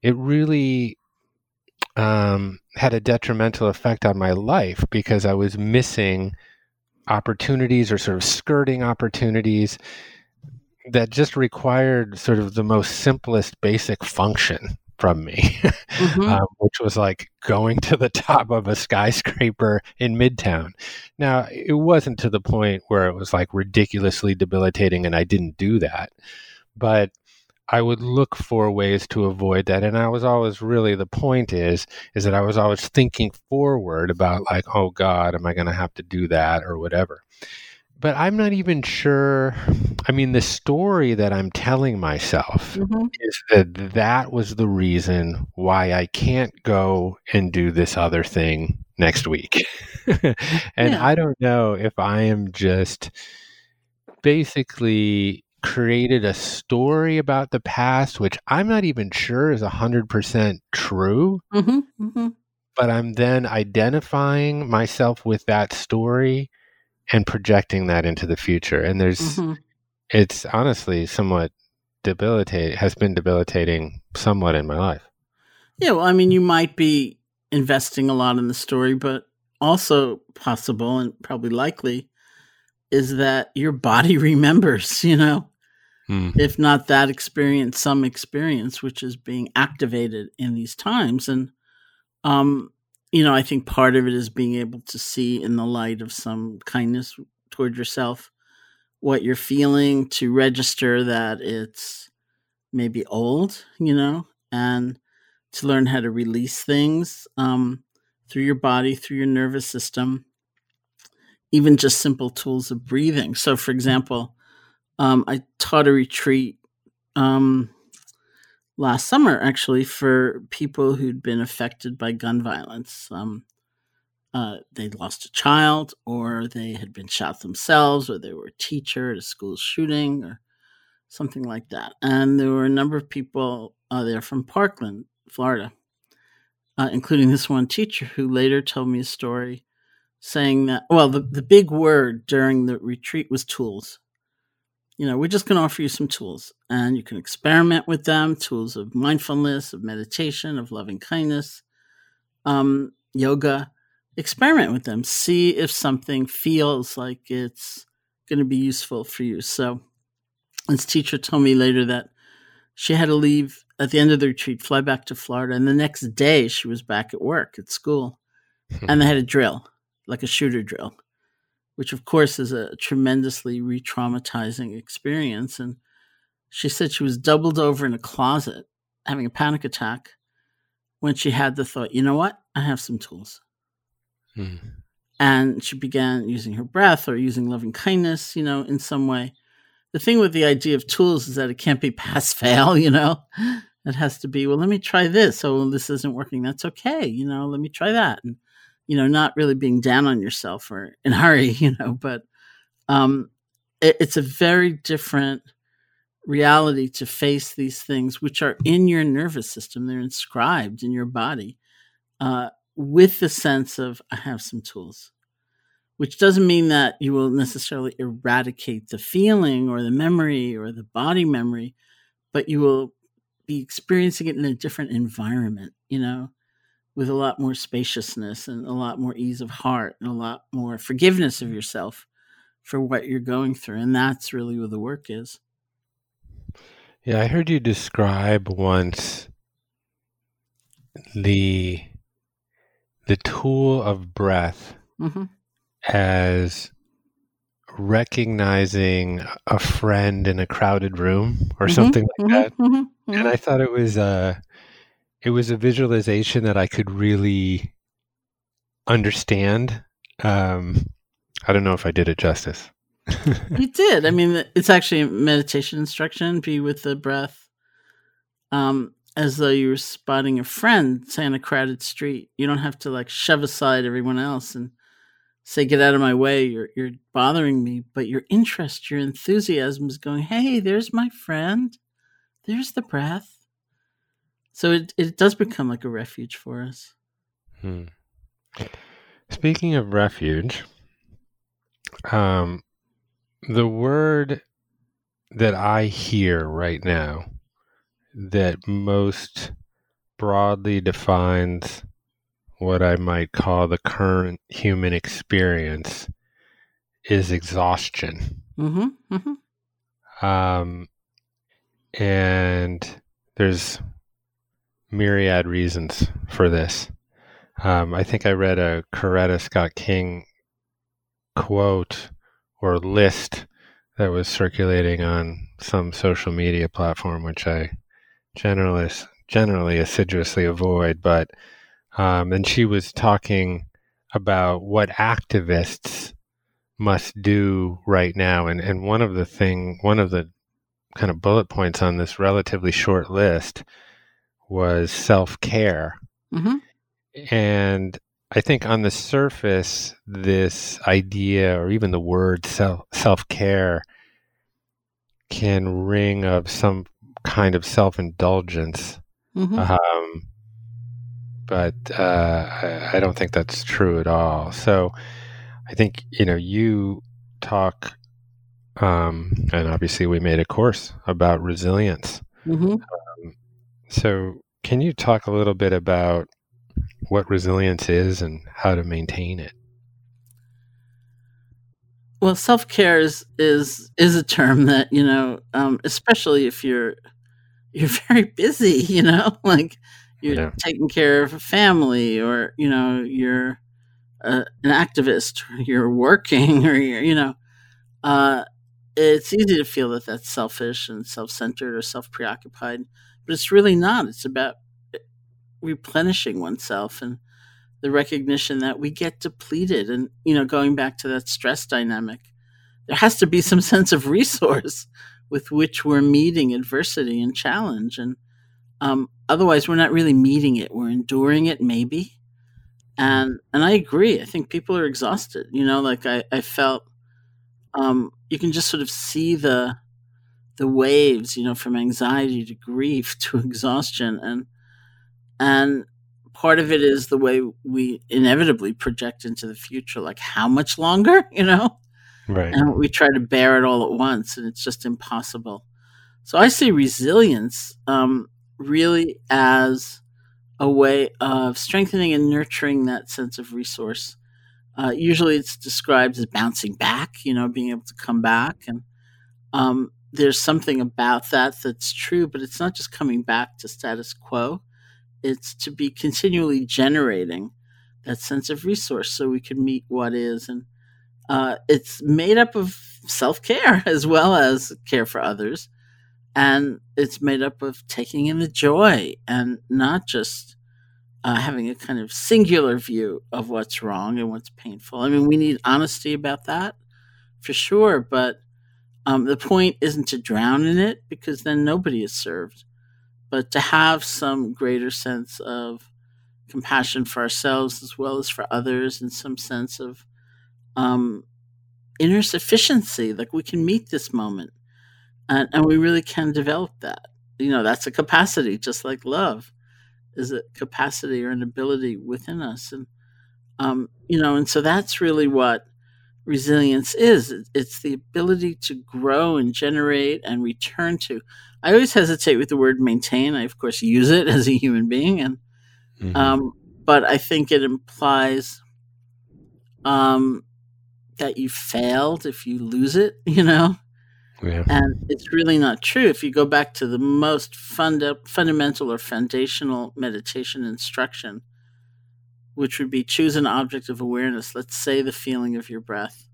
A: it really um, had a detrimental effect on my life because I was missing opportunities or sort of skirting opportunities that just required sort of the most simplest basic function from me, [laughs]
B: Mhm.
A: um, which was like going to the [laughs] top of a skyscraper in Midtown. Now, it wasn't to the point where it was like ridiculously debilitating and I didn't do that, but I would look for ways to avoid that. And I was always really the point is is that I was always thinking forward about like, oh God, am I gonna have to do that or whatever. But I'm not even sure. I mean, the story that I'm telling myself
B: Mhm.
A: is that that was the reason why I can't go and do this other thing next week. [laughs] and
B: Yeah.
A: I don't know if I am just basically created a story about the past, which I'm not even sure is 100% true,
B: Mhm, mhm.
A: but I'm then identifying myself with that story and projecting that into the future. And there's,
B: Mhm.
A: it's honestly somewhat debilitating, has been debilitating somewhat in my life.
B: Yeah, well, I mean, you might be investing a lot in the story, but also possible and probably likely is that your body [laughs] remembers, you know,
A: Mm.
B: if not that experience, some experience which is being activated in these times. And, um, you know, I think part of it is being able to see in the light of some kindness toward yourself what you're feeling, to register that it's maybe old, you know, and to learn how to release things um, through your body, through your nervous system, even just simple tools of breathing. So, for example, um, I taught a retreat um, last summer actually for people who'd been affected by gun violence. Um, uh, they'd lost a child, or they had been shot themselves, or they were a teacher at a school shooting, or something like that. And there were a number of people uh, there from Parkland, Florida, uh, including this one teacher who later told me a story saying that, well, the, the big word during the retreat was tools. You know, we're just going to offer you some tools and you can experiment with them tools of mindfulness, of meditation, of loving kindness, um, yoga. Experiment with them. See if something feels like it's going to be useful for you. So, this teacher told me later that she had to leave at the end of the retreat, fly back to Florida, and the next day she was back at work at school, and they had a drill, like a shooter drill, which of course is a tremendously re-traumatizing experience. And she said she was doubled over in a closet, having a panic attack, when she had the thought, you know what, I have some tools.
A: Mm.
B: And she began using her breath or using loving kindness, you know, in some way the thing with the idea of tools is that it can't be [laughs] pass fail, you know. It has to be, well, let me try this. Oh, this isn't working. That's okay. You know, let me try that. And, you know, not really being down on yourself or in a hurry, [laughs] you know, but um, it, it's a very different reality to face these things, which are in your nervous system. They're inscribed in your body uh, with the sense of, I have some tools which doesn't mean that you will necessarily eradicate the feeling or the memory or the body memory, but you will be experiencing it in a different environment, you know, with a lot more spaciousness and a lot more ease of heart and a lot more forgiveness of yourself for what you're going through. And that's really where the work is.
A: Yeah, I heard you describe once the the tool of breath
B: Mm-hmm.
A: as recognizing a friend in a crowded room or
B: Mhm,
A: something like that.
B: Mm-hmm.
A: And I thought it was a it was a visualization that I could really understand. Um, I don't know if I did it justice.
B: You [laughs] did. I mean, it's actually a meditation instruction. Be with the breath, um, as though you were spotting a friend, say on a crowded street. You don't have to like shove aside everyone else and say, "Get out of my way! You're you're bothering me." But your interest, your enthusiasm is going, "Hey, there's my friend. There's the breath." So it it does become like a refuge for us.
A: Hmm. Speaking of refuge, um, the word that I hear right now that most broadly defines what I might call the current human experience is exhaustion.
B: Mm-hmm, mm-hmm.
A: Um, and there's myriad reasons for this. Um, I think I read a Coretta Scott King quote or list that was circulating on some social media platform, which I generally generally assiduously avoid. But um, and she was talking about what activists must do right now, and and one of the thing, one of the kind of bullet points on this relatively short list was self care,
B: mm-hmm.
A: and I think on the surface, this idea or even the word self self care can ring of some kind of self indulgence.
B: Mm-hmm.
A: Um, but uh, I, I don't think that's true at all. So I think, you know, you talk, um, and obviously we made a course about resilience.
B: Mm-hmm.
A: So can you talk a little bit about what resilience is and how to maintain it?
B: Well, self care is, is is a term that you know, um, especially if you're [laughs] you're very busy, you know, [laughs] like you're
A: Yeah.
B: taking care of a family, or you know, you're uh, an activist, or you're working, [laughs] or you're, you know, uh, it's easy to feel that that's selfish and self-centered or self-preoccupied, but it's really not. It's about replenishing oneself and the recognition that we get depleted and you know going back to that stress dynamic there has to be some [laughs] sense of resource with which we're meeting adversity and challenge. And um, otherwise we're not really meeting it. We're enduring it maybe. And and i agree. I think people are exhausted. You know like i, I felt um, you can just sort of see the the waves you know from anxiety to grief [laughs] to exhaustion. And and part of it is the way we inevitably project into the future like how much longer [laughs] you know?
A: Right.
B: and we try to bear it all at once and it's just impossible. So i see resilience um, really as a way of strengthening and nurturing that sense of resource. Uh, usually it's described as bouncing back you know being able to come back. And um, there's something about that that's true but it's not just coming back to status quo. It's to be continually generating that sense of resource so we can meet what is. And uh, it's made up of self-care [laughs] as well as care for others. And it's made up of taking in the joy and not just uh, having a kind of singular view of what's wrong and what's painful. I mean we need honesty about that for sure but um, the point isn't to drown in it because then nobody is served but to have some greater sense of compassion for ourselves as well as for others and some sense of um, inner sufficiency like we can meet this moment and, and we really can develop that. You know that's a capacity just like love is a capacity or an ability within us and um, you know and so that's really what resilience is it's the ability to grow and generate and return to i always hesitate with the word maintain i of course use it [laughs] as a human being and
A: Mhm.
B: um, but i think it implies um, that you failed if you lose it you know
A: yeah.
B: and it's really not true if you go back to the most funda- fundamental or foundational meditation instruction which would be choose an object of awareness let's say the feeling of your breath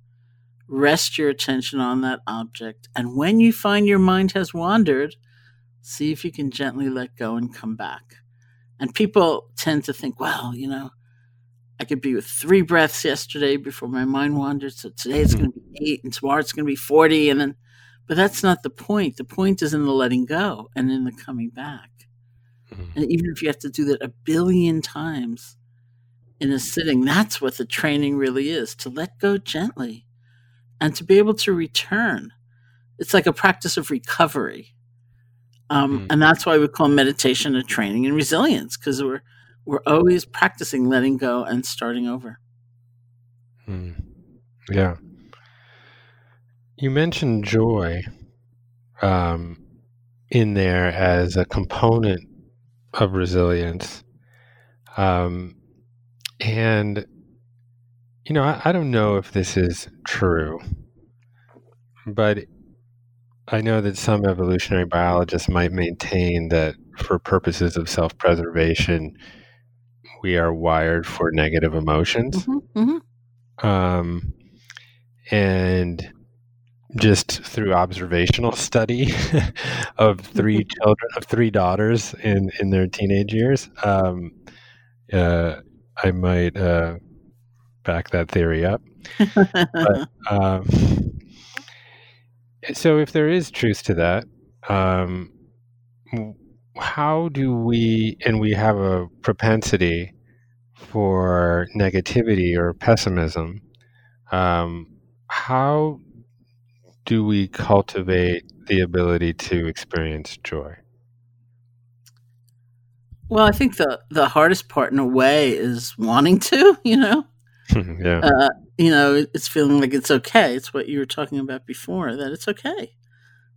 B: rest your attention on that object and when you find your mind has wandered see if you can gently let go and come back and people tend to think well you know i could be with three breaths yesterday before my mind wandered so today it's going to be eight and tomorrow it's going to be 40 and then but that's not the point. The point is in the letting go and in the coming back.
A: Mhm.
B: And even if you have to do that a billion times, in a sitting, that's what the training really is to let go gently and to be able to return. It's like a practice of recovery. Um, mm. And that's why we call meditation a training in resilience because we're, we're always practicing letting go and starting over.
A: Mm. Yeah. You mentioned joy um, in there as a component of resilience. Um, and, you know, I, I don't know if this is true, but I know that some evolutionary biologists might maintain that for purposes of self preservation, we are wired for negative emotions. Mm-hmm, mm-hmm. Um, and just through observational study [laughs] of three [laughs] children of three daughters in in their teenage years um, uh, i might uh, back that theory up but, [laughs] um, so if there is truth to that um, how do we and we have a propensity for negativity or pessimism um, how do we cultivate the ability to experience joy?
B: Well, I think the the hardest part, in a way, is wanting to. [laughs] You know, [laughs]
A: yeah.
B: Uh, you know, it's feeling like it's okay. It's what you were talking about before. That it's okay.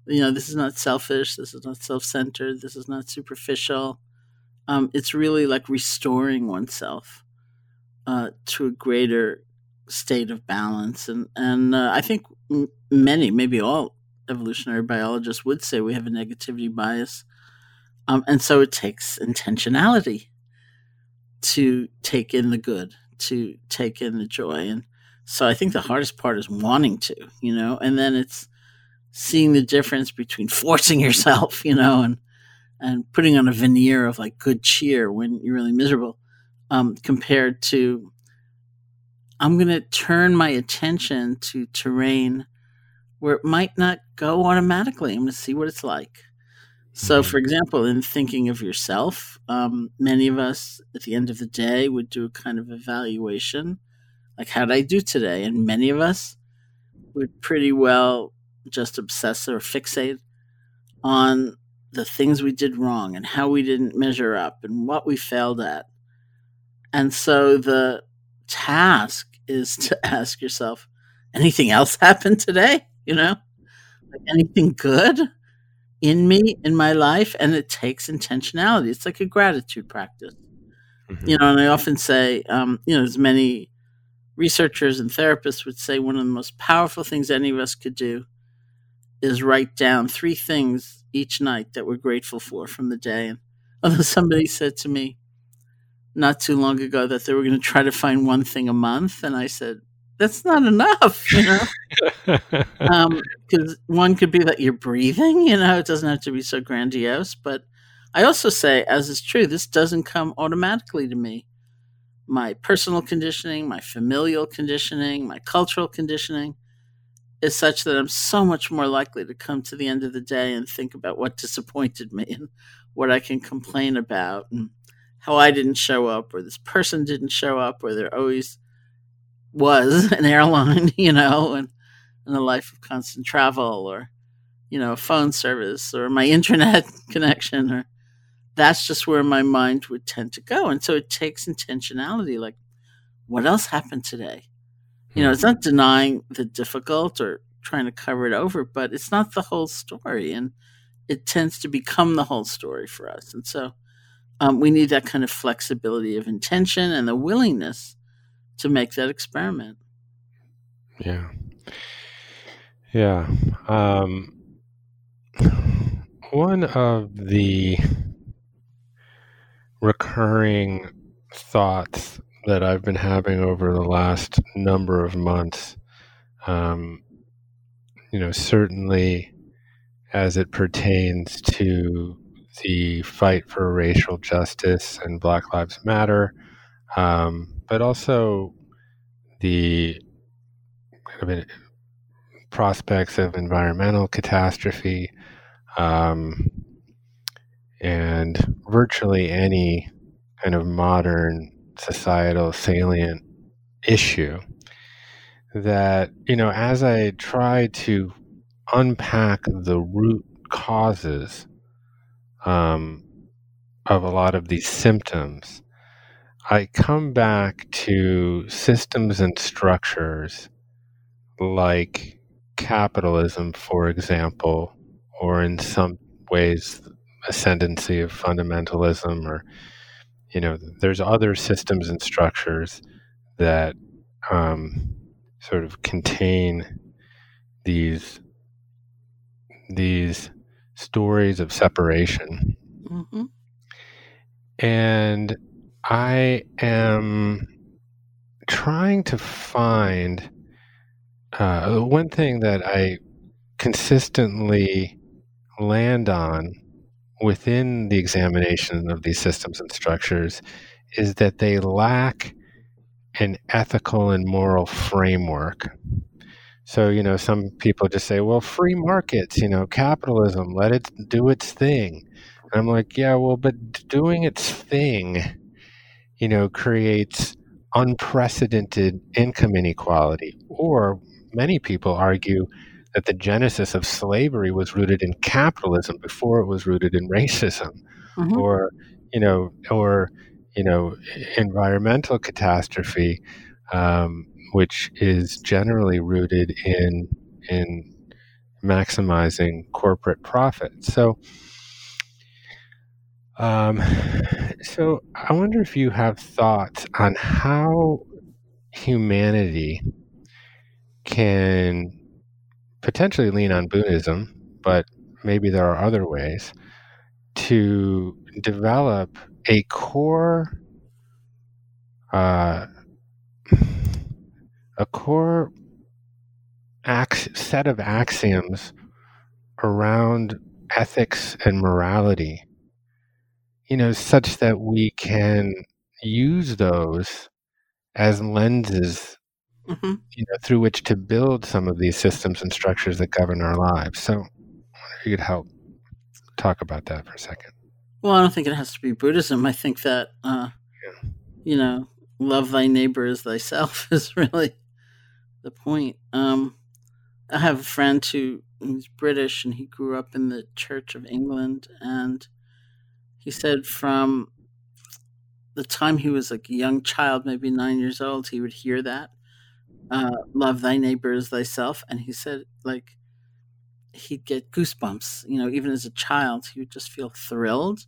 B: You know, this is not selfish. This is not self centered. This is not superficial. Um, it's really like restoring oneself uh, to a greater state of balance. And and uh, I think m- many, maybe all evolutionary biologists would say we have a negativity bias. Um, and so it takes intentionality to take in the good, to take in the joy. And so I think the hardest part is wanting to, you know, and then it's seeing the difference between [laughs] forcing yourself, you know, and and putting on a veneer of like good cheer when you're really miserable, um, compared to I'm going to turn my attention to terrain where it might not go automatically. I'm going to see what it's like. So, mm-hmm. for example, in thinking of yourself, um, many of us at the end of the day would do a kind of evaluation like, how did I do today? And many of us would pretty well just obsess or fixate on the things we did wrong and how we didn't measure up and what we failed at. And so the task is [laughs] to ask yourself, anything else [laughs] happened today? You know, like anything good in me, in my life? And it takes intentionality. It's like a gratitude practice. Mm-hmm. You know, and I often say, um, you know, as many researchers and therapists would say one of the most powerful things any of us could do is write down three things each night that we're grateful for from the day. And [laughs] although somebody said to me, not too long ago that they were going to try to find one thing a month, and I said that's not enough, you know, because [laughs] um, one could be that you're breathing, you know, it doesn't have to be so grandiose. But I also say, as is true, this doesn't come automatically to me. My personal conditioning, my familial conditioning, my cultural conditioning is such that I'm so much more likely to come to the end of the day and think about what disappointed me and what I can complain about and how I didn't show up or this person didn't show up or there always was [laughs] an airline, you know, and, and a life of constant travel or, you know, phone service or my [laughs] internet connection or that's just where my mind would tend to go. And so it takes intentionality. Like, what else happened today? You know, it's not denying the difficult or trying to cover it over, but it's not the whole story. And it tends to become the whole story for us. And so um, we need that kind of flexibility of intention and the willingness to make that experiment.
A: Yeah. Yeah. Um, one of the recurring thoughts that I've been having over the last number of months, um, you know, certainly as it pertains to the fight for racial justice and Black Lives Matter, um, but also the kind of prospects of environmental catastrophe um, and virtually any kind of modern societal salient issue that, you know, as I try to unpack the root causes um, of a lot of these symptoms, I come back to systems and structures like capitalism, for example, or in some ways, ascendancy of fundamentalism, or, you know, there's other systems and structures that um, sort of contain these these stories of separation.
B: hmm
A: And I am trying to find uh, one thing that I consistently land on within the examination of these systems and structures is that they lack an ethical and moral framework. So, you know, some people just say, well, free markets, you know, capitalism, let it do its thing. And I'm like, yeah, well, but doing its thing, you know, creates unprecedented income inequality. Or many people argue that the genesis of slavery was rooted in capitalism before it was rooted in racism
B: hmm
A: or you know or you know environmental catastrophe um, which is generally rooted in in maximizing corporate profit so um, [sighs] so i wonder if you have thoughts on how humanity can potentially lean on buddhism but maybe there are other ways to develop a core uh, [sighs] a core ax- set of axioms around ethics and morality you know such that we can use those as lenses
B: hmm
A: you know through which to build some of these systems and structures that govern our lives so I wonder if you could help talk about that for a second
B: Well, I don't think it has to be Buddhism. I think that uh,
A: yeah
B: you know, love thy neighbor as thyself [laughs] is really the point. Um, I have a friend who he's British and he grew up in the Church of England, and he said from the time he was like a young child, maybe nine years old, he would hear that uh, "love thy neighbor as thyself," and he said like he'd get goosebumps. You know, even as a child, he would just feel thrilled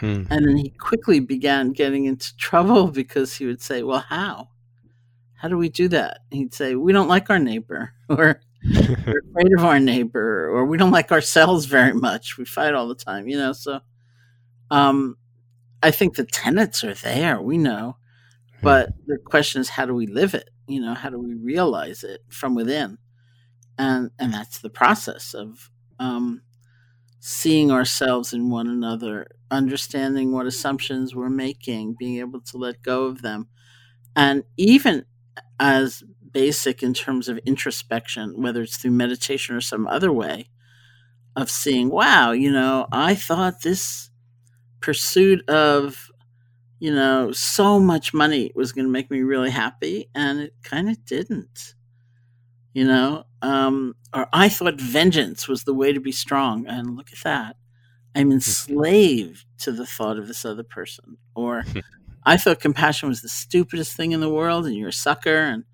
A: Hmm.
B: and then he quickly began getting into [laughs] trouble because he would say, Well, how? How do we do that? And he'd say, We don't like our neighbor, [laughs] or we're [laughs] afraid of our neighbor, or we don't like ourselves very much. We fight all the time, you know? So um, I think the tenets are there, we know. But the question is, how do we live it? You know, how do we realize it from within? And and that's the process of um, seeing ourselves in one another, understanding what assumptions we're making, being able to let go of them, and even as basic in terms of introspection, whether it's through meditation or some other way, of seeing, wow, you know, I thought this pursuit of you know, so much money was going to make me really happy, and it kind of didn't. You know, um, or I thought vengeance was the way to be strong, and look at that. I'm enslaved to the thought of this other person. Or [laughs] I thought compassion was the stupidest thing in the world, and you're a sucker, and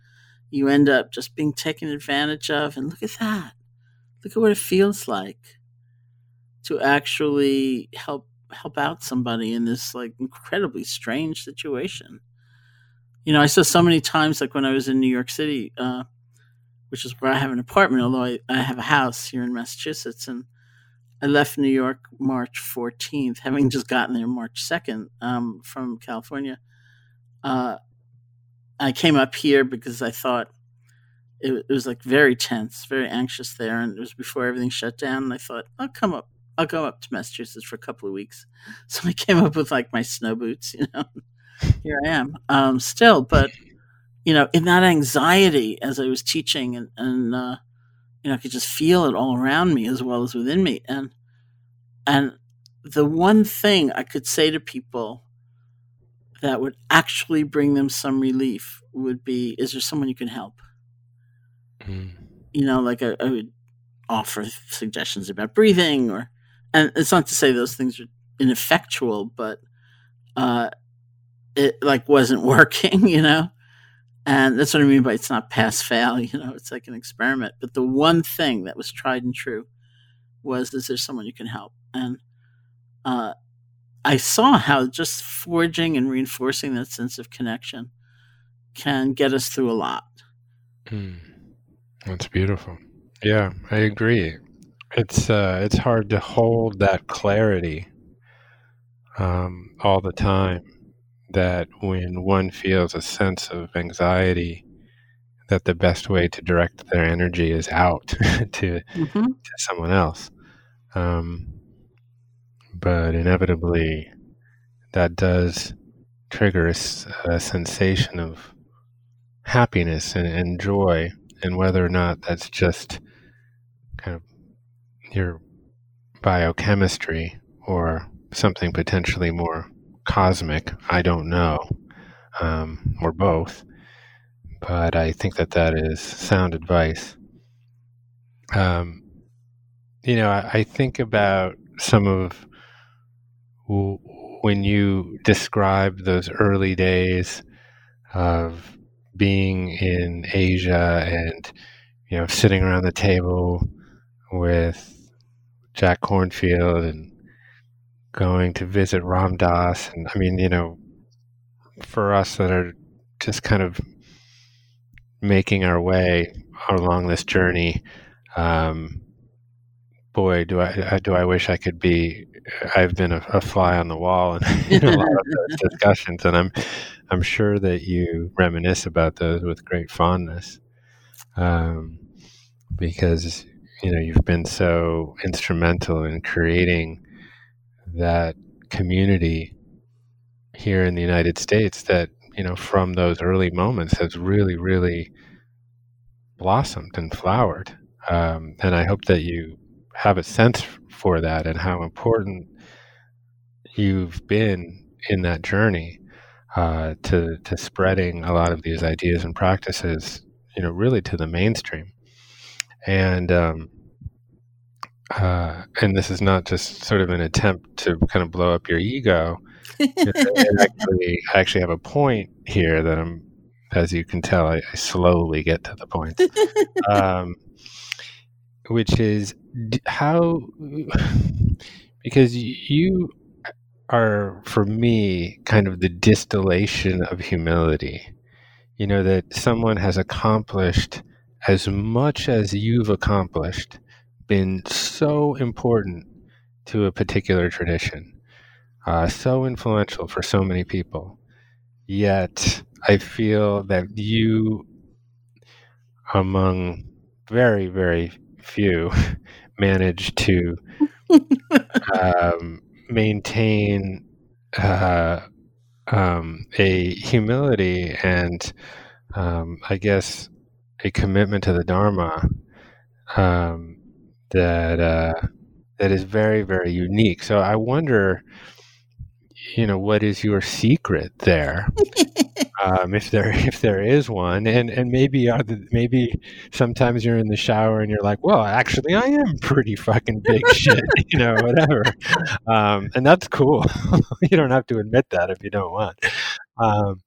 B: you end up just being taken advantage of. And look at that. Look at what it feels like to actually help help out somebody in this like incredibly strange situation. You know, I saw so many times, like when I was in New York City, uh, which is where I have an apartment, although I, I have a house here in Massachusetts, and I left New York March 14th, having just gotten there March 2nd um, from California. Uh, I came up here because I thought it, it was like very tense, very anxious there, and it was before everything shut down. And I thought I'll come up, I'll go up to Massachusetts for a couple of weeks. [laughs] So I came up with like my snow boots, [laughs] you know. Here I am, um, still, but you know, in that anxiety as I was teaching, and, and uh, you know, I could just feel it all around me as well as within me, and and the one thing I could say to people that would actually bring them some relief would be is there someone you can help mm. you know like I, I, would offer suggestions about breathing or and it's not to say those things are ineffectual but uh it like wasn't [laughs] working you know and that's what i mean by it's not pass fail [laughs] you know it's like an experiment but the one thing that was tried and true was is there someone you can help and uh I saw how just forging and reinforcing that sense of connection can get us through a lot.
A: Mm. That's beautiful. Yeah, I agree. It's uh, it's hard to hold that clarity um, all the time. That when one feels a sense of anxiety, that the best way to direct their energy is out [laughs] to mm-hmm. to someone else. Um, but inevitably that does trigger a, a sensation of happiness and, and, joy and whether or not that's just your biochemistry or something potentially more cosmic i don't know um, or both but i think that that is sound advice. Um, you know I, I think about some of when you describe those early days of being in Asia and you know sitting around the table with Jack Kornfield and going to visit Ram Dass. And I mean you know for us that are just kind of making our way along this journey um, boy do I do I wish I could be I've been a, a, fly on the wall in, [laughs] in a lot of [laughs] those discussions, and I'm I'm sure that you reminisce about those with great fondness, um, because you know you've been so instrumental in creating that community here in the United States that you know from those early moments has really really blossomed and flowered, um, and I hope that you have a sense for that and how important you've been in that journey uh, to to spreading a lot of these ideas and practices, you know, really to the mainstream. And um, uh, and this is not just sort of an attempt to kind of blow up your ego. [laughs] actually, I actually have a point here that I'm, as you can tell, I, I slowly get to the point. Um, which is how because you are for me kind of the distillation of humility you know that someone has accomplished as much as you've accomplished been so important to a particular tradition uh, so influential for so many people yet i feel that you among very very few [laughs] manage to um, maintain uh, um, a humility and um, I guess a commitment to the Dharma um, that uh, that is very very unique. So I wonder, you know, what is your secret there? [laughs] um, if there [laughs] if there is one, and and maybe uh, maybe sometimes you're in the shower and you're like, well, actually, I am pretty fucking big [laughs] shit, you know, whatever, um, and that's cool. you don't have to admit that if you don't want, um,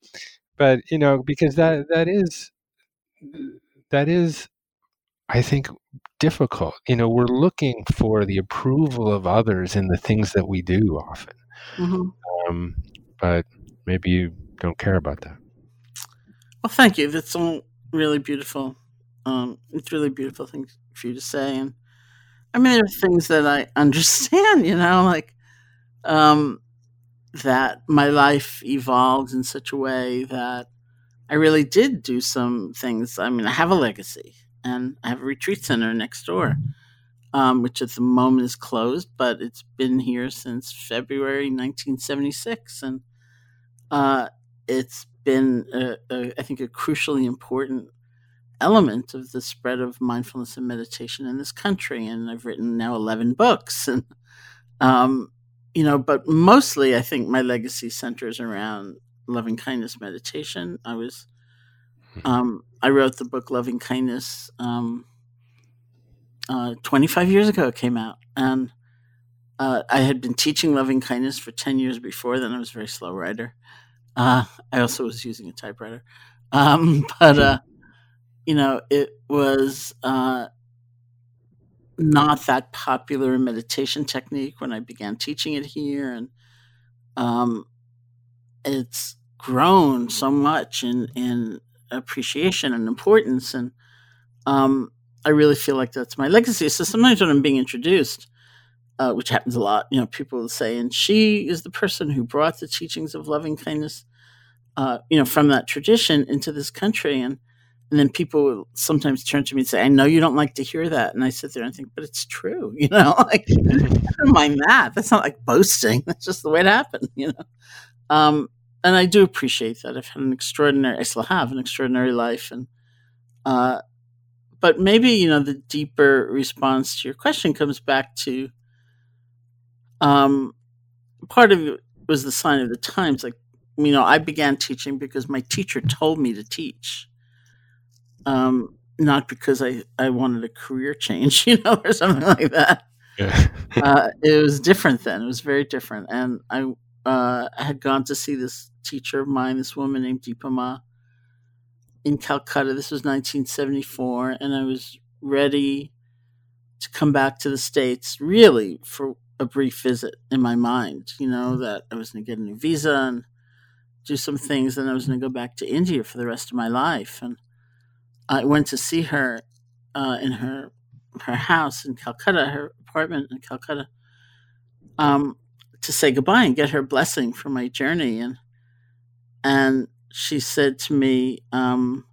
A: but you know, because that that is that is, I think, difficult. You know, we're looking for the approval of others in the things that we do often, mm-hmm. um, but maybe you don't care about that.
B: Well, thank you. That's all really beautiful. Um, it's really beautiful thing for you to say, and I mean, there are things that I [laughs] understand. You know, like um, that my life evolved in such a way that I really did do some things. I mean, I have a legacy, and I have a retreat center next door, um, which at the moment is closed, but it's been here since February 1976, and uh, it's been, a, a, I think, a crucially important element of the spread of mindfulness and meditation in this country. And I've written now 11 books. [laughs] And, um, you know, but mostly I think my legacy centers around loving kindness meditation. I was um, I wrote the book Loving Kindness um, uh, 25 years ago. It came out, and uh, I had been teaching loving kindness for 10 years before then. I was a very slow writer. Uh, I also was using a typewriter. Um, [laughs] but, uh, you know, it was uh, not that popular a meditation technique when I began teaching it here. And um, it's grown so much in, in appreciation and importance. And um, I really feel like that's my legacy. So sometimes when I'm being introduced, uh, which happens a lot, you know, people will say, and she is the person who brought the teachings of loving kindness, uh, you know, from that tradition into this country. And and then people will sometimes turn to me and say, I know you don't like to hear that. And I sit there and think, but it's true, [laughs] you know, like [laughs] I don't mind that. That's not like boasting. That's just the way it happened, [laughs] you know. Um, and I do appreciate that. I've had an extraordinary, I still have an extraordinary life, and uh, but maybe you know the deeper response to your question comes back to um, part of it was the sign of the times. Like you know, I began teaching because my teacher told me to teach, um, not because I I wanted a career change, [laughs] you know, or something like that. Yeah. [laughs] uh, it was different then. It was very different, and I uh, I had gone to see this teacher of mine, this woman named Dipa Ma, in Calcutta. This was 1974, and I was ready to come back to the States, really for a brief visit in my mind. You know, that I was going to get a new visa and do some things, and I was going to go back to India for the rest of my life. And I went to see her uh, in her her house in Calcutta, her apartment in Calcutta. Um, to say goodbye and get her blessing for my journey. And and she said to me, um,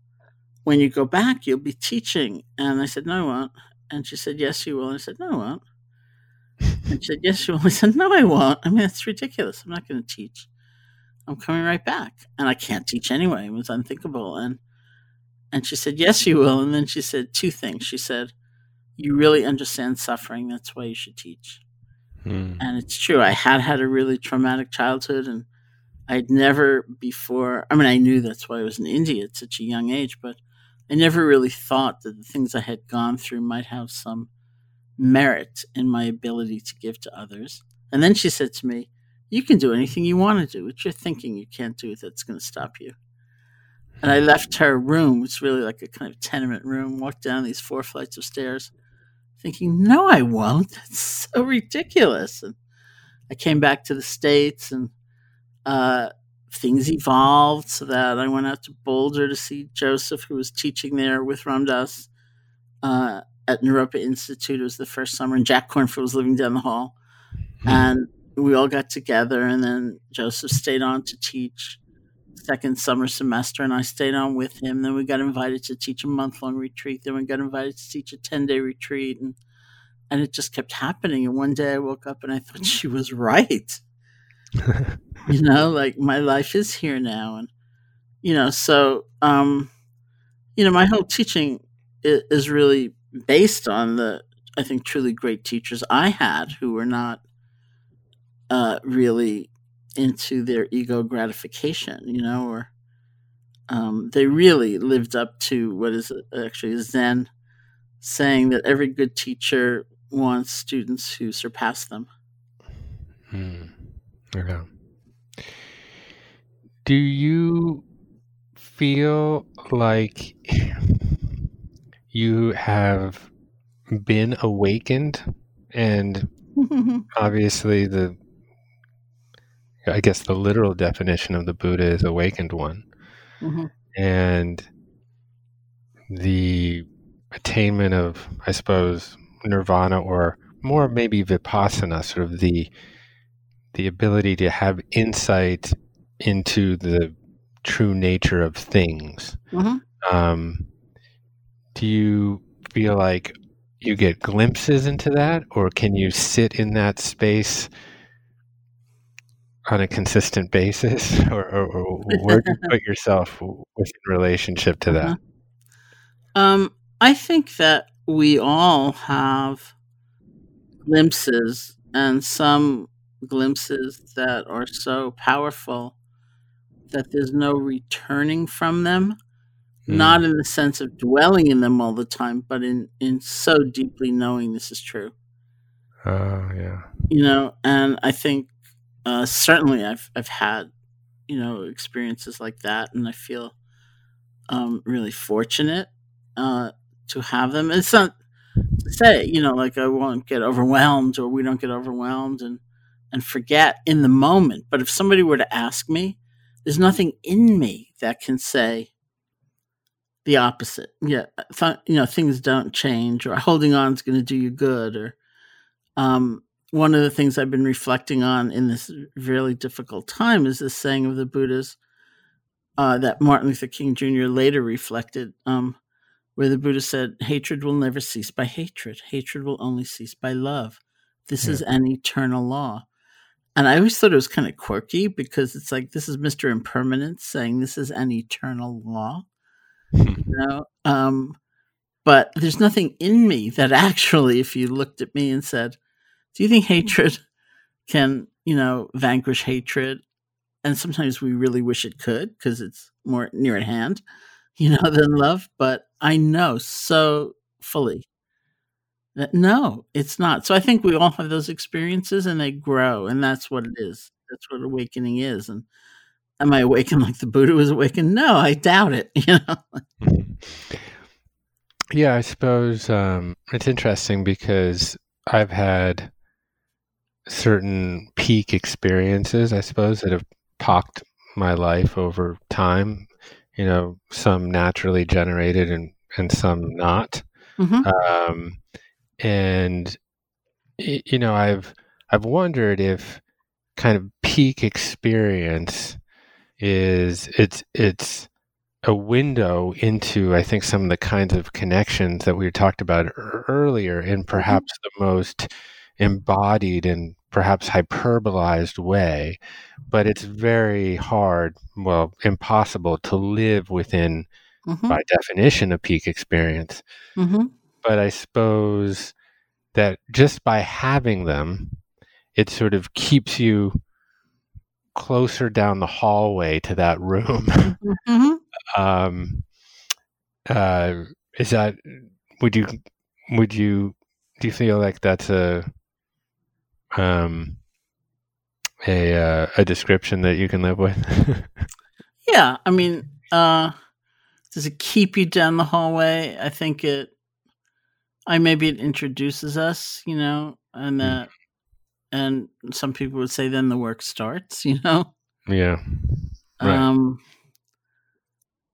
B: "When you go back, you'll be teaching." And I said, "No, I won't." And she said, "Yes, you will." And I said, "No, I won't." And she said, "Yes, you will." I said, "No, I won't. I mean, it's ridiculous. I'm not going to teach. I'm coming right back, and I can't teach anyway. It was unthinkable." And and she said, "Yes, you will." And then she said two things. She said, "You really understand suffering. That's why you should teach." Mm. And it's true. I had had a really traumatic childhood, and I'd never before. I mean, I knew that's why I was in India at such a young age, but I never really thought that the things I had gone through might have some merit in my ability to give to others. And then she said to me, You can do anything you want to do. It's your thinking you can't do that's going to stop you. And I left her room, it's really like a kind of tenement room, walked down these four flights of stairs, thinking, no, I won't. [laughs] That's so ridiculous. And I came back to the States and uh, things evolved so that I went out to Boulder to see Joseph, who was teaching there with Ram Dass uh, at Naropa Institute. It was the first summer, and Jack Kornfield was living down the hall. Mm-hmm. And we all got together, and then Joseph stayed on to teach second summer semester, and I stayed on with him. Then we got invited to teach a month long retreat. Then we got invited to teach a ten day retreat, and and it just kept happening. And one day I woke up and I thought she was right. [laughs] you know, like my life is here now, and you know, so um, you know, my whole teaching is, is really based on the I think truly great teachers I had who were not uh, really into their ego gratification, you know, or um, they really lived up to what is actually Zen saying that every good teacher wants students who surpass them.
A: Hmm. Okay. Do you feel like you have been awakened and [laughs] obviously the I guess the literal definition of the Buddha is awakened one. Mm-hmm. And the attainment of, I suppose, nirvana or more maybe vipassana, sort of the the ability to have insight into the true nature of things. Mm-hmm. Um, do you feel like you get glimpses into that, or can you sit in that space on a consistent basis, [laughs] or, or, or where do you put [laughs] yourself in relationship to that?
B: Uh-huh. Um, I think that we all have glimpses, and some glimpses that are so powerful that there's no returning from them, mm. not in the sense of dwelling in them all the time, but in in so deeply knowing this is true.
A: Oh uh, yeah.
B: You know, and I think uh, certainly I've I've had you know experiences like that, and I feel um, really fortunate uh, to have them. It's not to say you know like I won't get overwhelmed or we don't get overwhelmed and and forget in the moment. But if somebody were to ask me, there's nothing in me that can say the opposite. Yeah, th- you know things don't change, or holding on is going to do you good, or um, one of the things I've been reflecting on in this really difficult time is this saying of the Buddha's uh, that Martin Luther King Jr. later reflected, um, where the Buddha said, Hatred will never cease by hatred. Hatred will only cease by love. This yeah. is an eternal law. And I always thought it was kind of quirky because it's like, this is Mr. Impermanence saying this is an eternal law. you know? Um, but there's nothing in me that [laughs] actually, if you looked at me and said, Do you think hatred can, you know, vanquish hatred? and sometimes we really wish it could because it's more near at hand, you know, [laughs] than love. But I know so fully that no, it's not. So I think we all have those experiences and they grow, and that's what it is. That's what awakening is. And am I awakened like the Buddha was awakened? No, I doubt it. [laughs] You know. [laughs]
A: Yeah, I suppose um, it's interesting because I've had certain peak experiences, I suppose, that have talked my life over time. You know, some naturally generated and and some not. Mm-hmm. Um, and you know, I've I've wondered if kind of peak experience is it's it's a window into I think some of the kinds of connections that we talked about earlier in mm-hmm. perhaps mm-hmm. the most embodied and perhaps hyperbolized way, but it's very hard, well, impossible to live within, mm-hmm. by definition, a peak experience. Mm-hmm. But I suppose that just by having them, it sort of keeps you closer down the hallway to that room. Mm-hmm. [laughs] um, uh, is that would you would you do you feel like that's a um, a uh, a description that you can live with? [laughs]
B: yeah, I mean, uh, does it keep you down the hallway? I think it. I maybe it introduces us, you know, and hmm. that, and some people would say then the work starts, [laughs] you know.
A: Yeah. Right.
B: Um,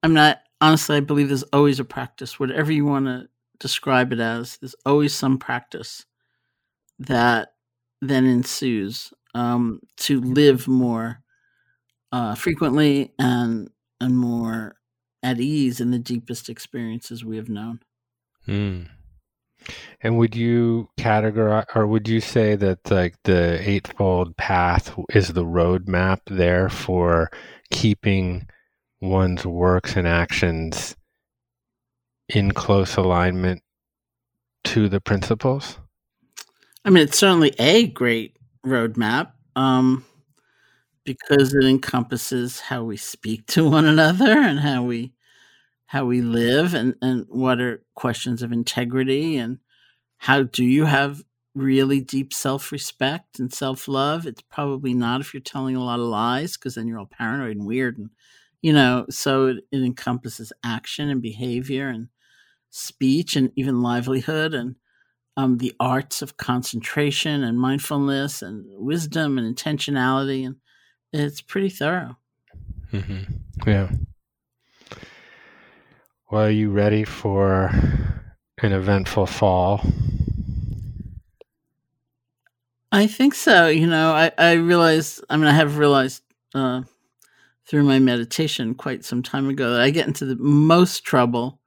B: I'm not honestly. I believe there's always a practice, whatever you want to describe it as. There's always some practice that then ensues um, to live more uh, frequently and and more at ease in the deepest experiences we have known.
A: Hmm. And would you categorize, or would you say that like the eightfold path is the roadmap there for keeping one's works and actions in close alignment to the principles?
B: I mean, it's certainly a great roadmap um, because it encompasses how we speak to one another and how we how we live and, and what are questions of integrity and how do you have really deep self-respect and self-love? It's probably not if you're telling a lot of lies because then you're all paranoid and weird and you know so it, it encompasses action and behavior and speech and even livelihood and um, the arts of concentration and mindfulness and wisdom and intentionality, and it's pretty thorough.
A: Mm-hmm. Yeah. Well, are you ready for an eventful fall?
B: I think so. You know, I, I realize, I mean, I have realized uh, through my meditation quite some time ago that I get into the most trouble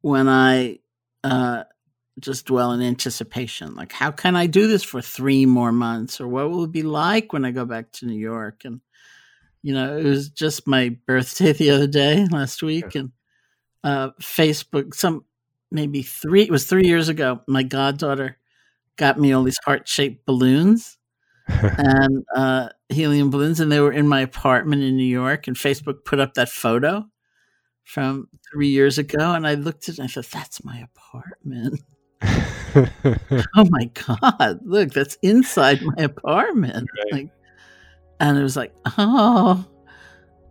B: when I uh, just dwell in anticipation. Like, how can I do this for three more months? Or what will it be like when I go back to New York? And, you know, it was just my birthday [laughs] the other day, last week. And uh, Facebook, some maybe three, it was three years ago, my goddaughter got me all these heart shaped balloons. [laughs] and uh, helium balloons, and they were in my apartment in New York. And Facebook put up that photo from three years ago, and I looked at it and I thought, "That's my apartment." [laughs] [laughs] oh my god! Look, that's inside my apartment. Right. Like, and it was like, oh,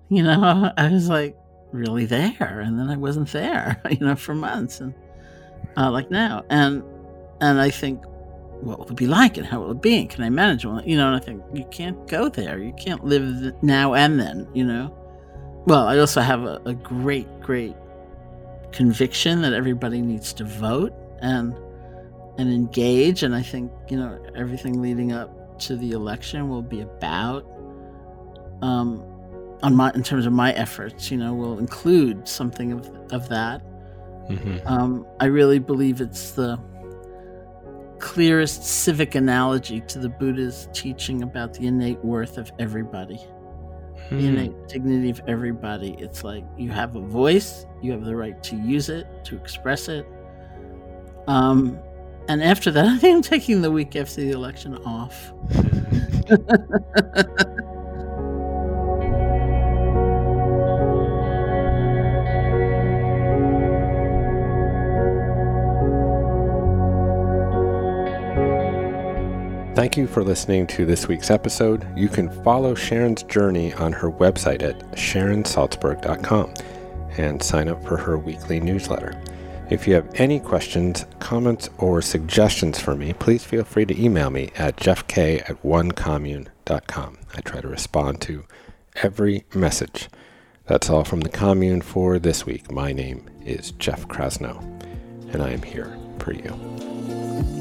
B: you know, I was like really there, and then I wasn't there, [laughs] you know, for months, and uh, like now, and and I think what will it be like and how will it be and can I manage well you know and I think you can't go there you can't live now and then you know well I also have a, a great great conviction that everybody needs to vote and and engage and I think you know everything leading up to the election will be about um on my in terms of my efforts you know will include something of of that mm-hmm. um I really believe it's the clearest civic analogy to the Buddha's teaching about the innate worth of everybody, hmm. the innate dignity of everybody. It's like you have a voice, you have the right to use it, to express it. Um, and after that, [laughs] I think I'm taking the week after the election off.
A: Thank you for listening to this week's episode. You can follow Sharon's journey on her website at sharonsalzberg.com and sign up for her weekly newsletter. If you have any questions, comments, or suggestions for me, please feel free to email me at jeffk at onecommune.com. I try to respond to every message. That's all from the commune for this week. My name is Jeff Krasno, and I am here for you.